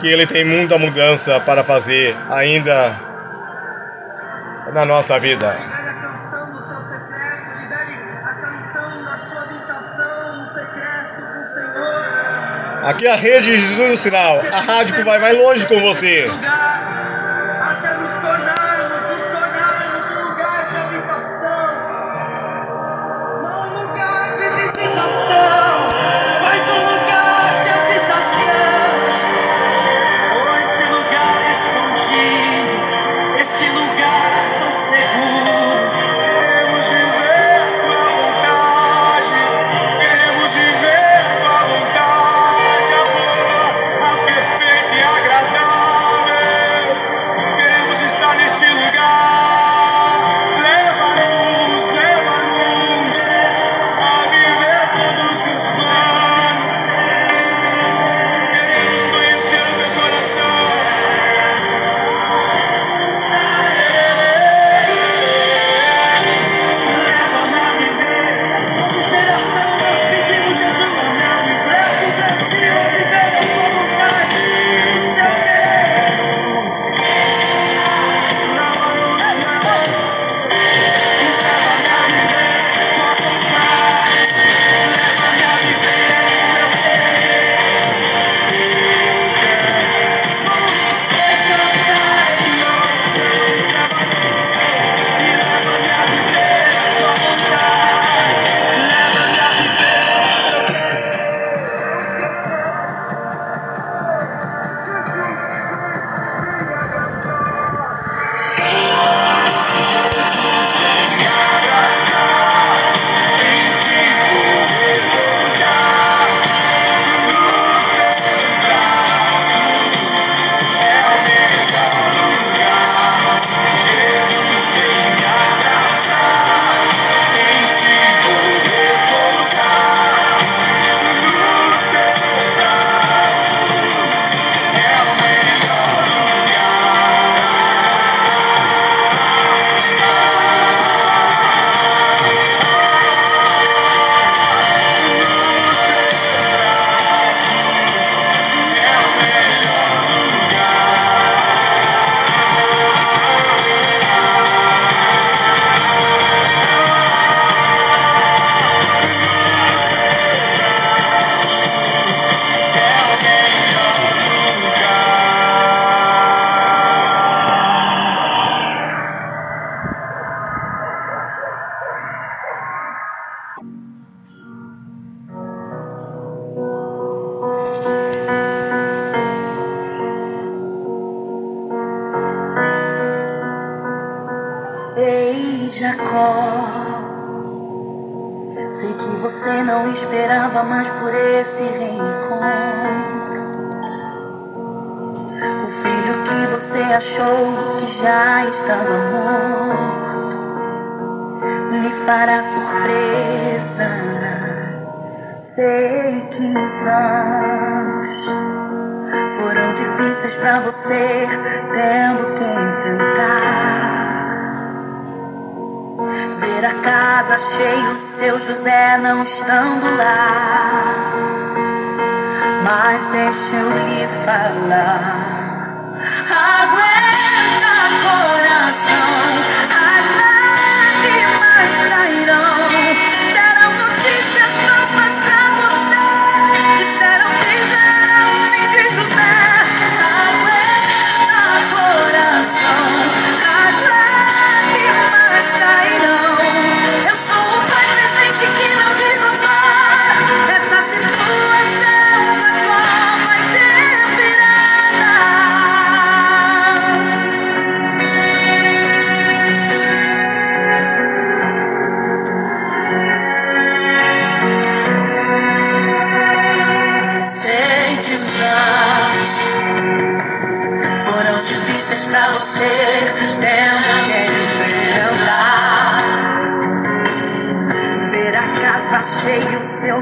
que ele tem muita mudança para fazer ainda na nossa vida. Aqui é a rede Jesus do Sinal, a rádio que vai mais longe com você.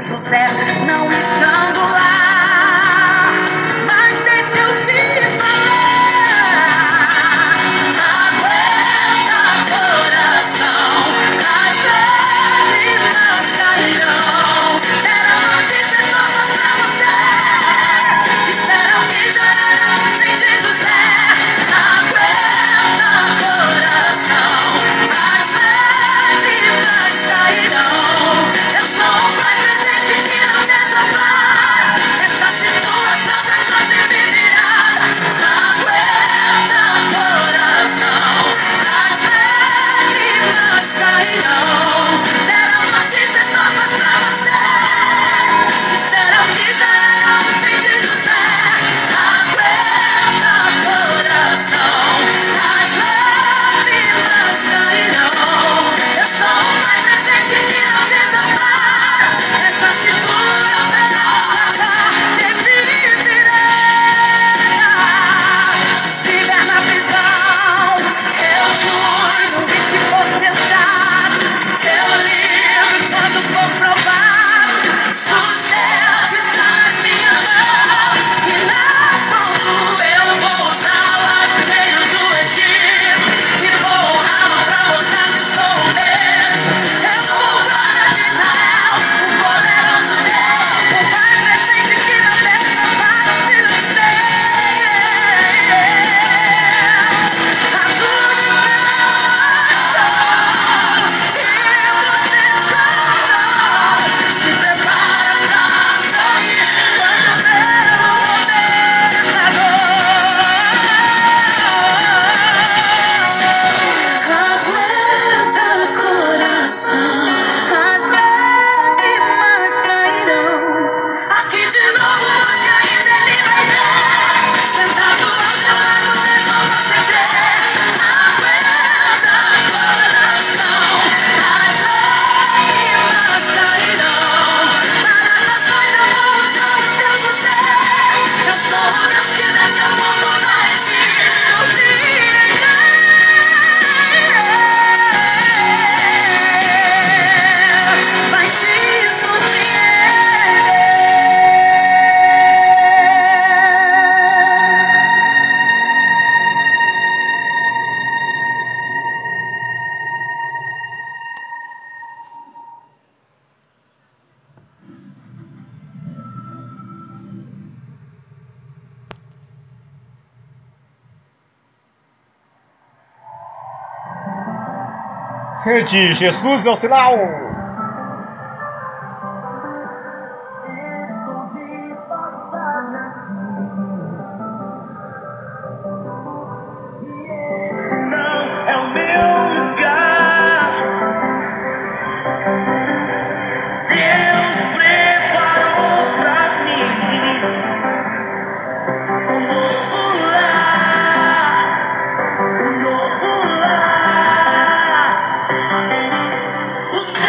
José, não estando lá. Jesus é o sinal.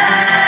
Yeah.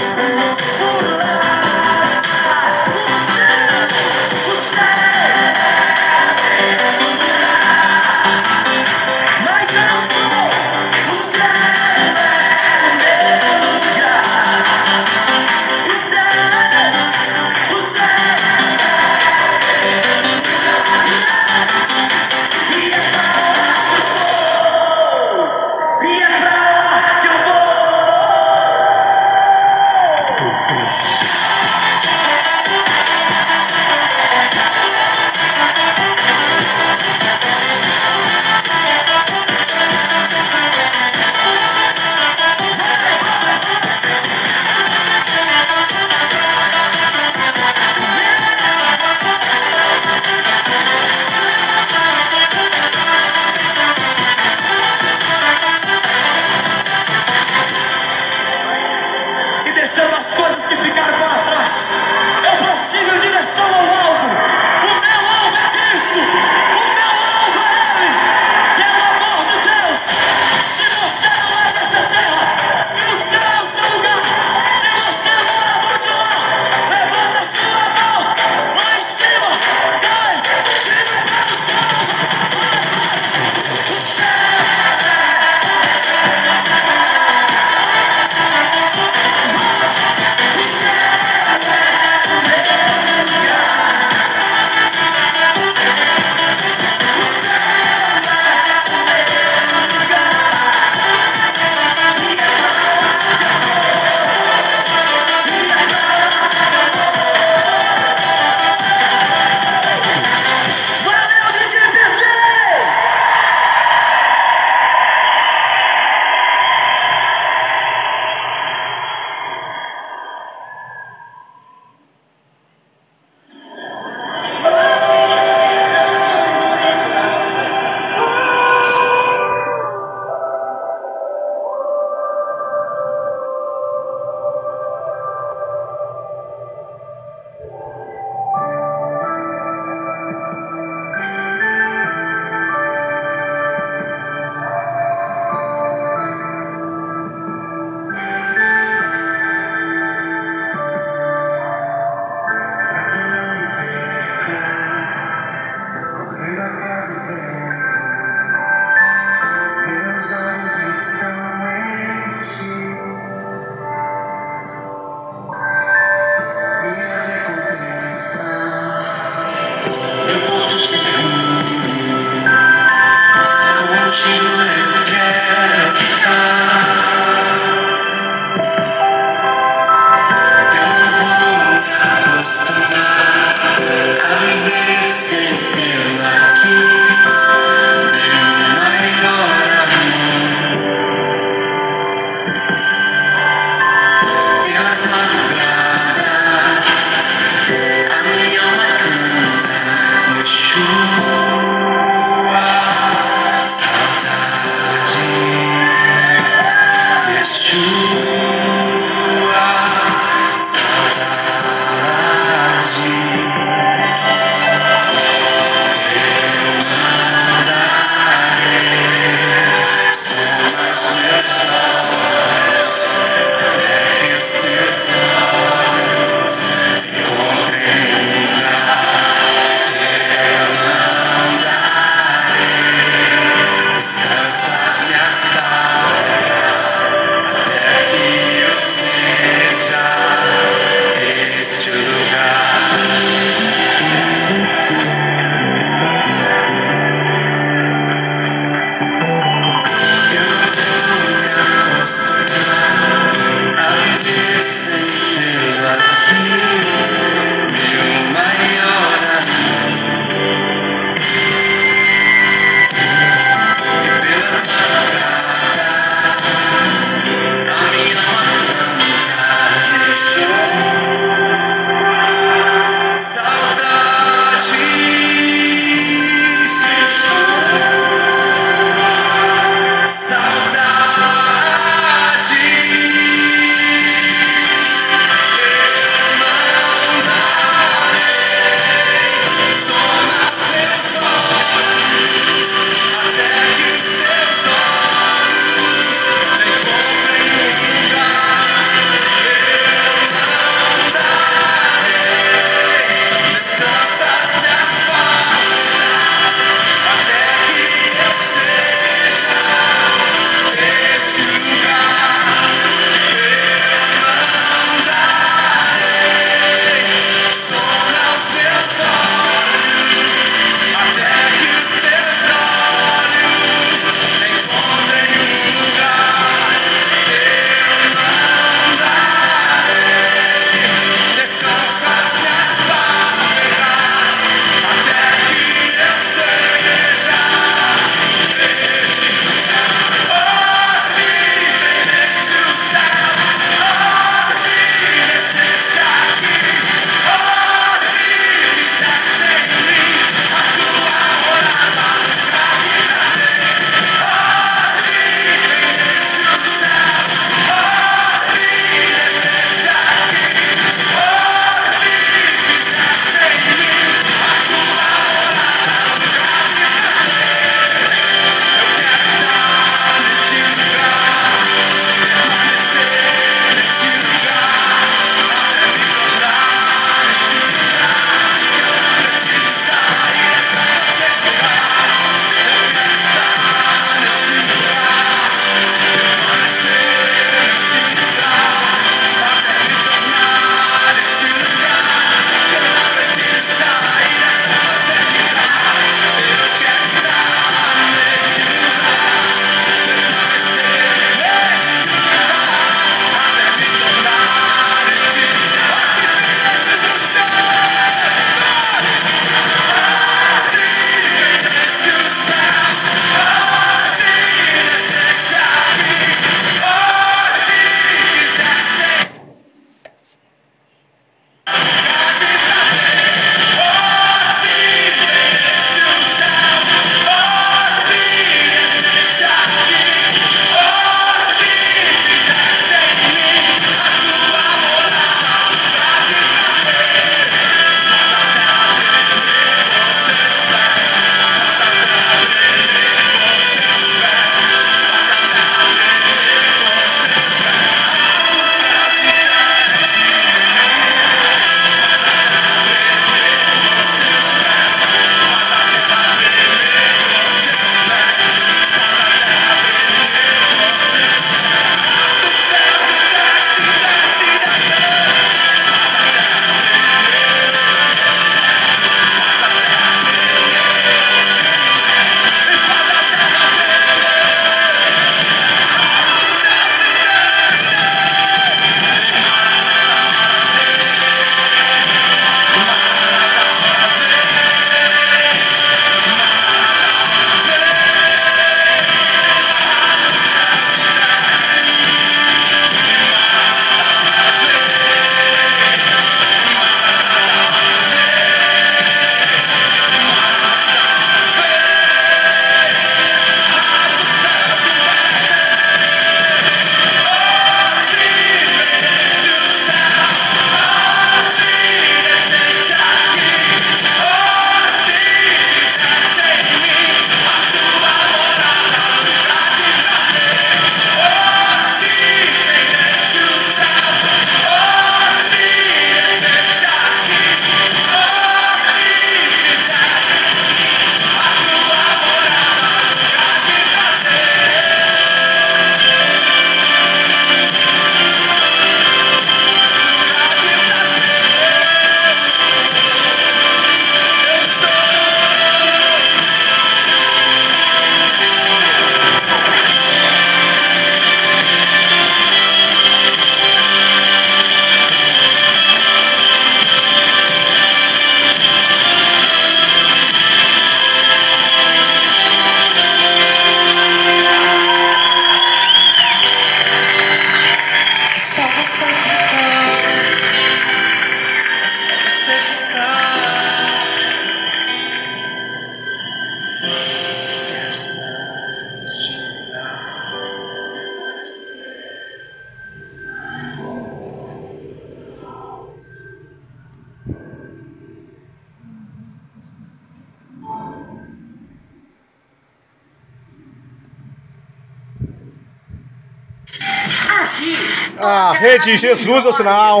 de Jesus. o sinal.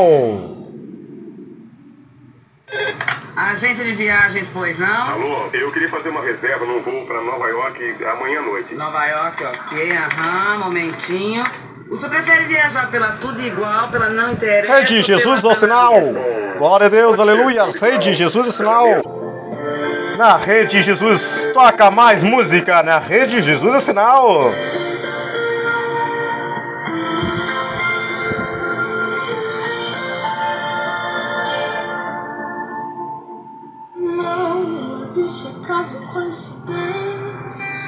Agência de viagens, pois não? Alô, eu queria fazer uma reserva num voo para Nova York amanhã à noite. Nova York, ok, aham, momentinho. Você prefere viajar pela tudo igual, pela não interesse? Rede Jesus, o sinal! Glória a Deus, aleluia! Rede Jesus, o sinal! Na Rede Jesus, toca mais música! Na Rede Jesus, o sinal!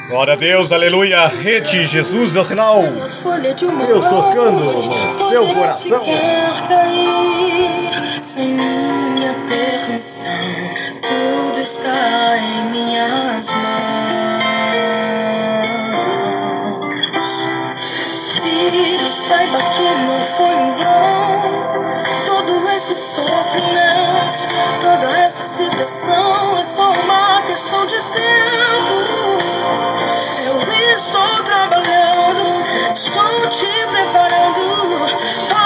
Glória a Deus, aleluia. Rede Jesus é o sinal. Deus tocando no seu coração. Sem minha permissão, tudo está em minhas mãos. Filho, saiba que não foi em vão esse sofrimento, toda essa situação é só uma questão de tempo. Eu estou trabalhando, estou te preparando para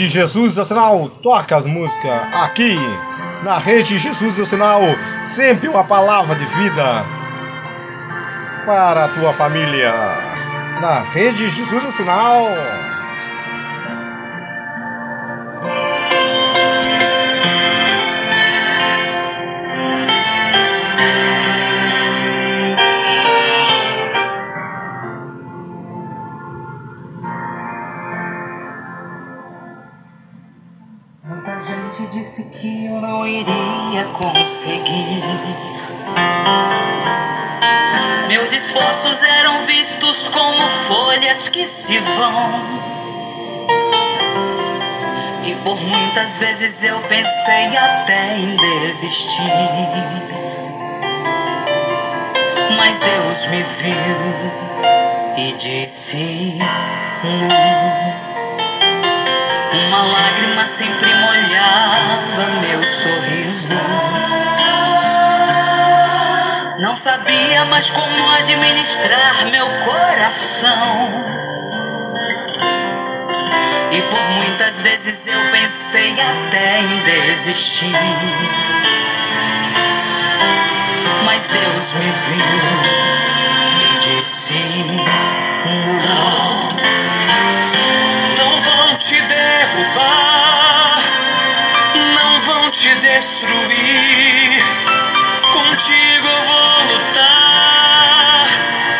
Rede Jesus do Sinal toca as músicas aqui na Rede Jesus do Sinal, sempre uma palavra de vida para a tua família. Na Rede Jesus do Sinal. se vão. E por muitas vezes eu pensei até em desistir. Mas Deus me viu e disse não. Uma lágrima sempre molhava meu sorriso. Não sabia mais como administrar meu coração. Por muitas vezes eu pensei até em desistir. Mas Deus me viu e disse: Não, não vão te derrubar, não vão te destruir. Contigo eu vou lutar.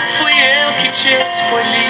Fui eu que te escolhi.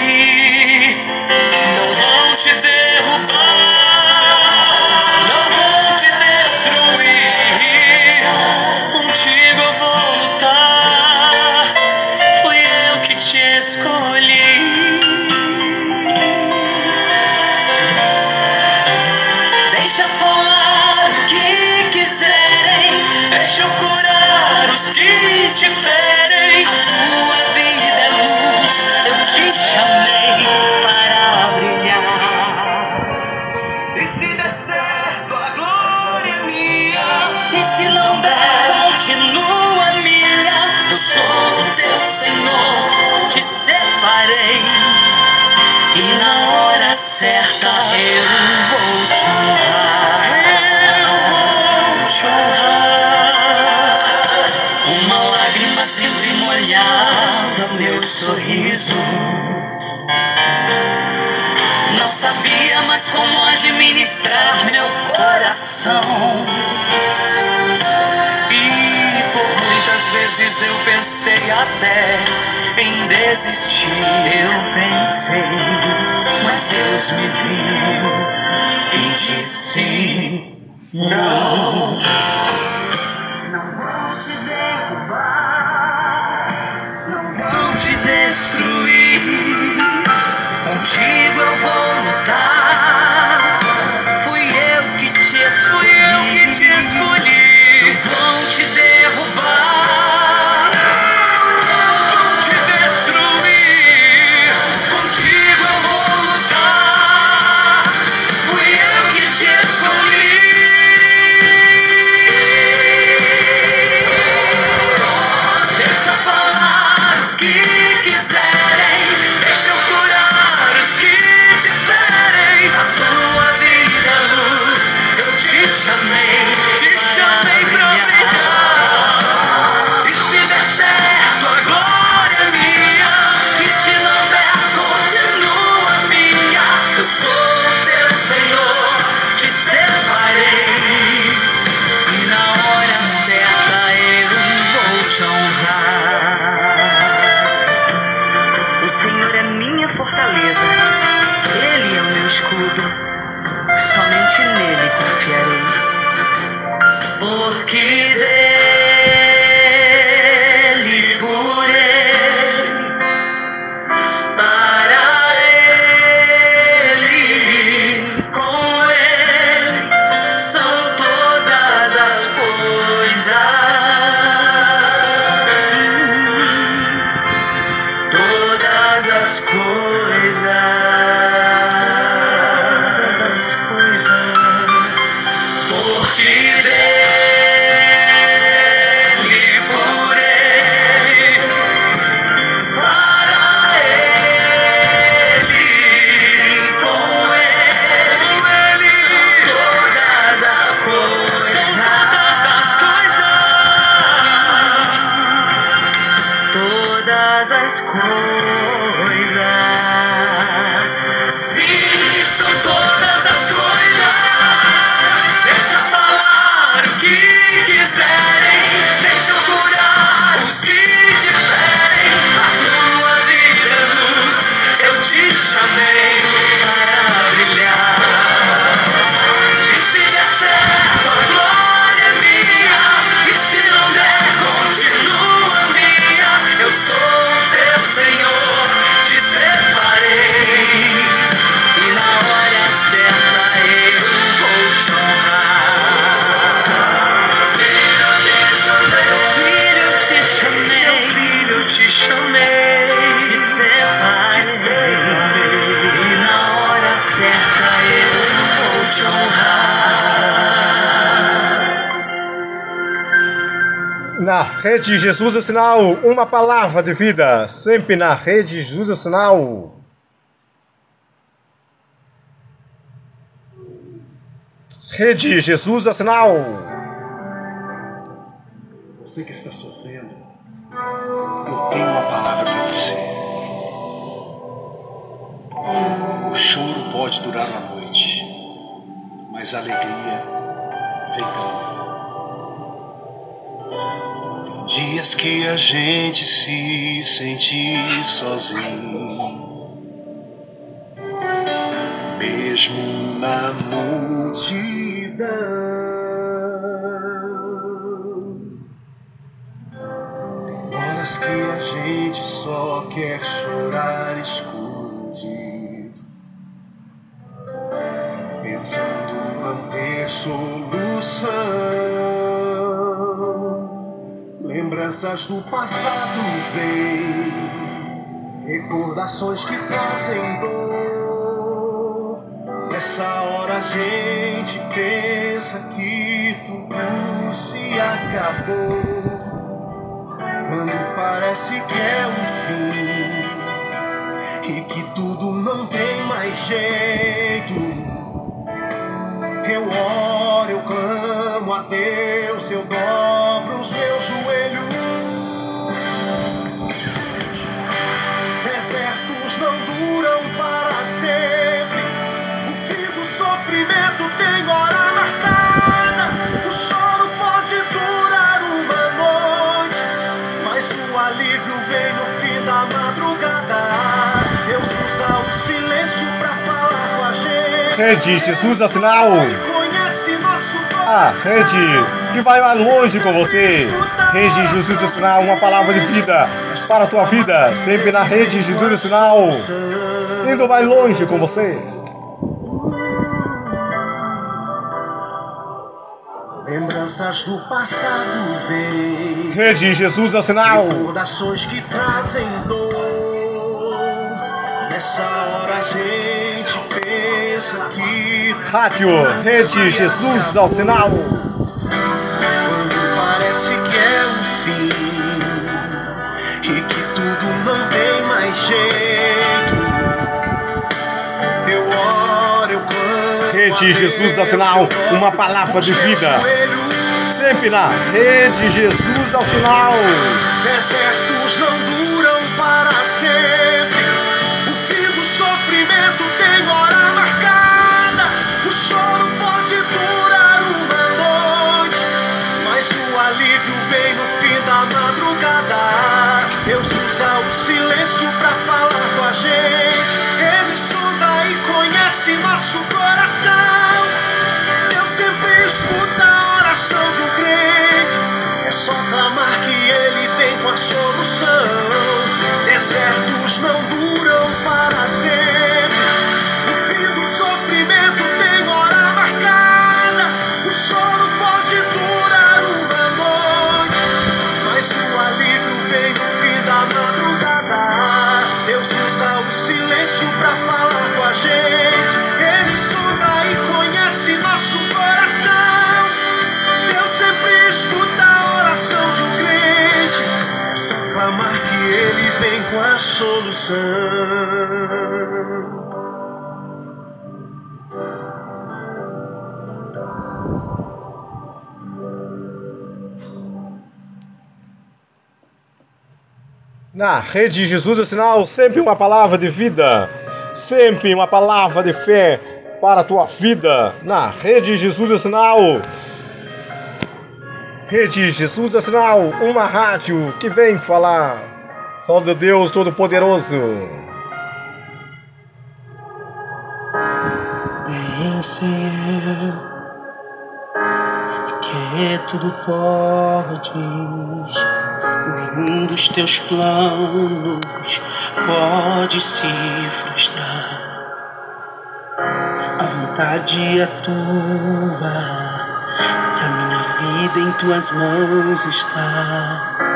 como administrar meu coração. E por muitas vezes eu pensei até em desistir. Eu pensei, mas Deus me viu e disse: Não. Não vão te derrubar, não vão te destruir. Rede Jesus é sinal, uma palavra de vida. Sempre na rede Jesus é sinal. Rede Jesus é sinal. Você que está sofrendo, dias que a gente se sente sozinho, mesmo na multidão. Horas que a gente só quer chorar escondido, pensando não ter Lembranças do passado vêm, recordações que trazem dor. Nessa hora a gente pensa que tudo se acabou. Quando parece que é um fim e que tudo não tem mais jeito. Eu oro, eu clamo a Deus, eu dobro os meus joelhos. Rede Jesus sinal. Ele conhece nosso A rede que vai mais longe com você. Rede Jesus é sinal, uma palavra de vida para a tua vida. Sempre na rede Jesus é sinal. Indo mais longe com você. Lembranças do passado vêm. Rede Jesus é sinal. Recordações que trazem dor. Nessa Rádio Rede Jesus ao sinal. quando parece que é um fim e que tudo não tem mais jeito. Eu oro, eu. Rede Jesus ao sinal, uma palavra de vida. Sempre na Rede Jesus ao sinal. Desertos não duram para sempre. O choro pode durar uma noite, mas o alívio vem no fim da madrugada. Deus usa o silêncio pra falar com a gente. Ele sonda e conhece nosso coração. Deus sempre escuta a oração de um crente. É só clamar que ele vem com a solução. Desertos não duram para sempre. Solução. Na Rede Jesus é sinal, sempre uma palavra de vida. Sempre uma palavra de fé para a tua vida. Na Rede Jesus é sinal. Rede Jesus é sinal, uma rádio que vem falar. De Deus Todo-Poderoso. Sei que tudo podes, nenhum dos teus planos pode se frustrar. A vontade é tua e a minha vida em tuas mãos está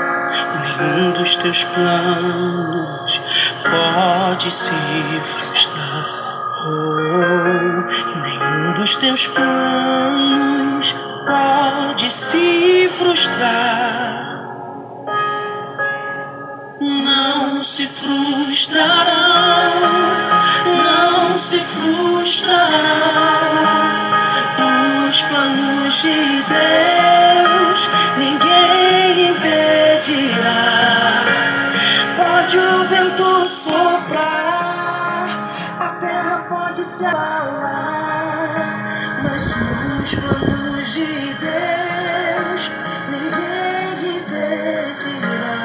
nenhum dos teus planos pode se frustrar. Oh, nenhum dos teus planos pode se frustrar. Não se frustrarão, não se frustrarão. dos planos de Deus impedirá. Pode o vento soprar, a terra pode se abalar, mas nos planos de Deus ninguém impedirá.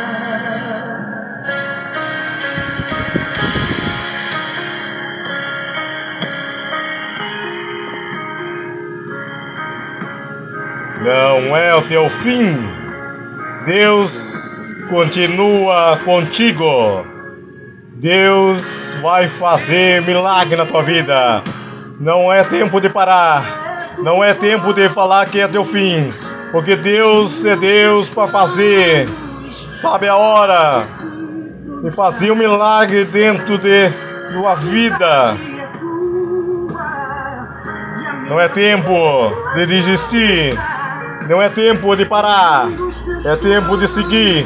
Não é o teu fim. Deus continua contigo. Deus vai fazer milagre na tua vida. Não é tempo de parar. Não é tempo de falar que é teu fim. Porque Deus é Deus para fazer. Sabe a hora de fazer um milagre dentro de tua vida. Não é tempo de desistir. Não é tempo de parar. É tempo de seguir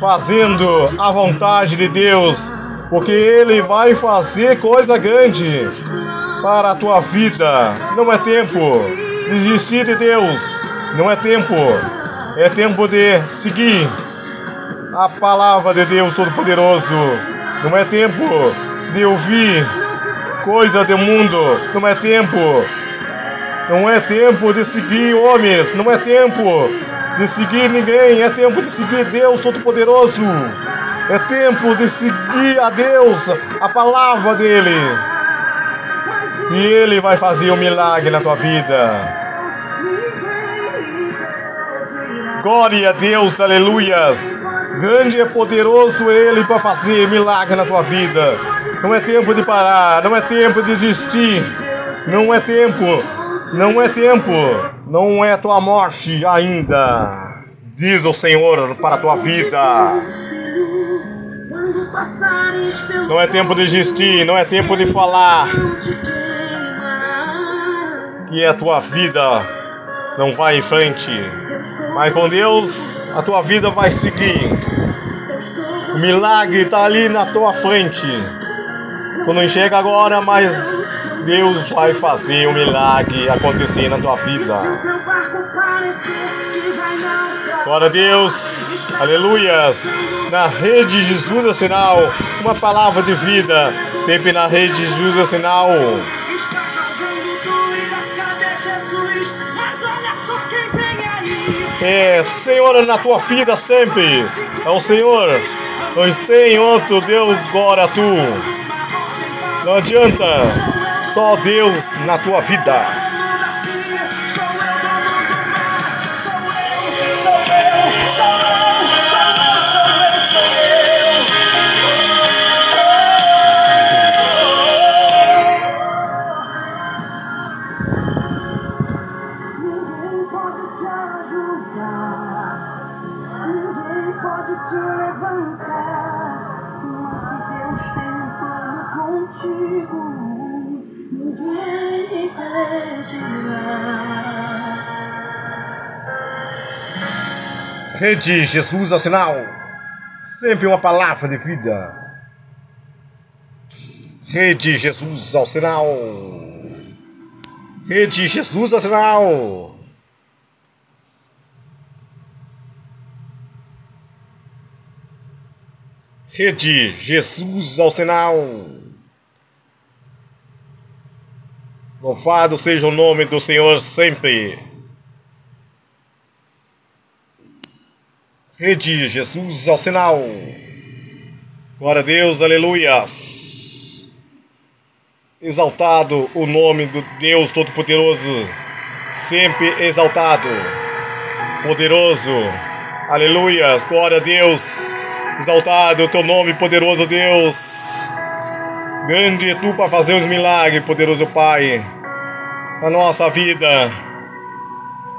fazendo a vontade de Deus, porque Ele vai fazer coisa grande para a tua vida. Não é tempo de desistir de Deus. Não é tempo. É tempo de seguir a palavra de Deus Todo-Poderoso. Não é tempo de ouvir coisa do mundo. Não é tempo não é tempo de seguir homens, não é tempo de seguir ninguém, é tempo de seguir Deus Todo-Poderoso. É tempo de seguir a Deus, a palavra dele. E ele vai fazer um milagre na tua vida. Glória a Deus, aleluias. Grande e poderoso ele para fazer milagre na tua vida. Não é tempo de parar, não é tempo de desistir. Não é tempo não é tempo, não é tua morte ainda, diz o Senhor para a tua vida. Não é tempo de desistir, não é tempo de falar que a tua vida não vai em frente, mas com Deus a tua vida vai seguir. O milagre está ali na tua frente. Tu não enxerga agora, mas Deus vai fazer um milagre acontecer na tua vida. Glória a Deus, aleluias. Na rede Jesus é sinal, uma palavra de vida, sempre na rede Jesus é sinal. É, Senhor, na tua vida sempre. É o Senhor. Não tem outro Deus glória a tu. Não adianta. Só Deus na tua vida. Rede Jesus ao sinal. Sempre uma palavra de vida. Rede Jesus ao sinal. Rede Jesus ao sinal. Rede Jesus ao sinal. Louvado seja o nome do Senhor sempre. Rede Jesus ao sinal. Glória a Deus, aleluias. Exaltado o nome do Deus Todo-Poderoso, sempre exaltado, poderoso, aleluias, glória a Deus, exaltado o teu nome, poderoso Deus. Grande é tu para fazer os milagres, poderoso Pai, na nossa vida.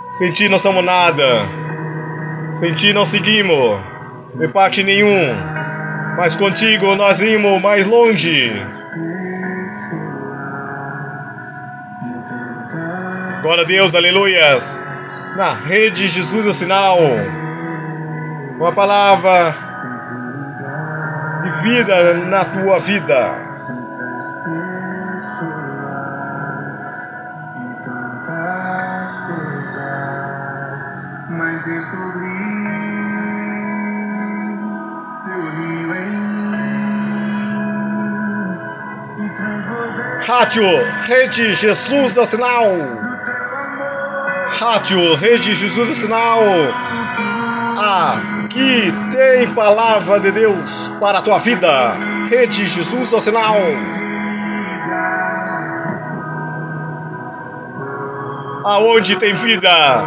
Sem ti não somos nada. Sem ti não seguimos de parte nenhum, mas contigo nós ímos mais longe. Glória a Deus, aleluias. Na rede Jesus é o sinal. Uma palavra de vida na tua vida. mas descobri Rádio Rede Jesus é Sinal. Rádio Rede Jesus é Sinal. Aqui tem palavra de Deus para a tua vida. Rede Jesus é Sinal. Aonde tem vida,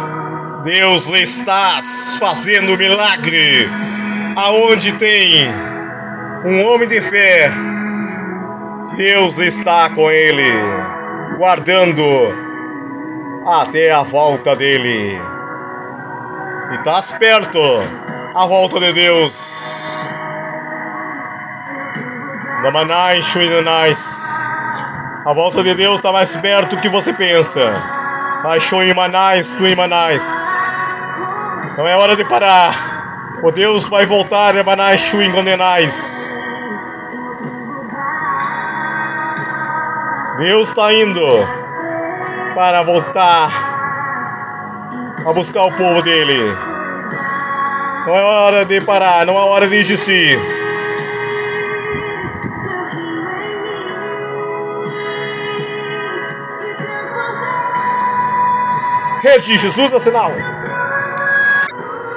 Deus está fazendo milagre. Aonde tem um homem de fé, Deus está com ele, guardando até a volta dele. E estás perto a volta de Deus. Namanai Shuinanais. A volta de Deus está mais perto do que você pensa. Ai Shuimanais, Shuimanais. Não é hora de parar. O Deus vai voltar, Emanai Shuingonenais. Deus está indo para voltar a buscar o povo dele. Não é hora de parar, não é hora de desistir. Rede Jesus sinal.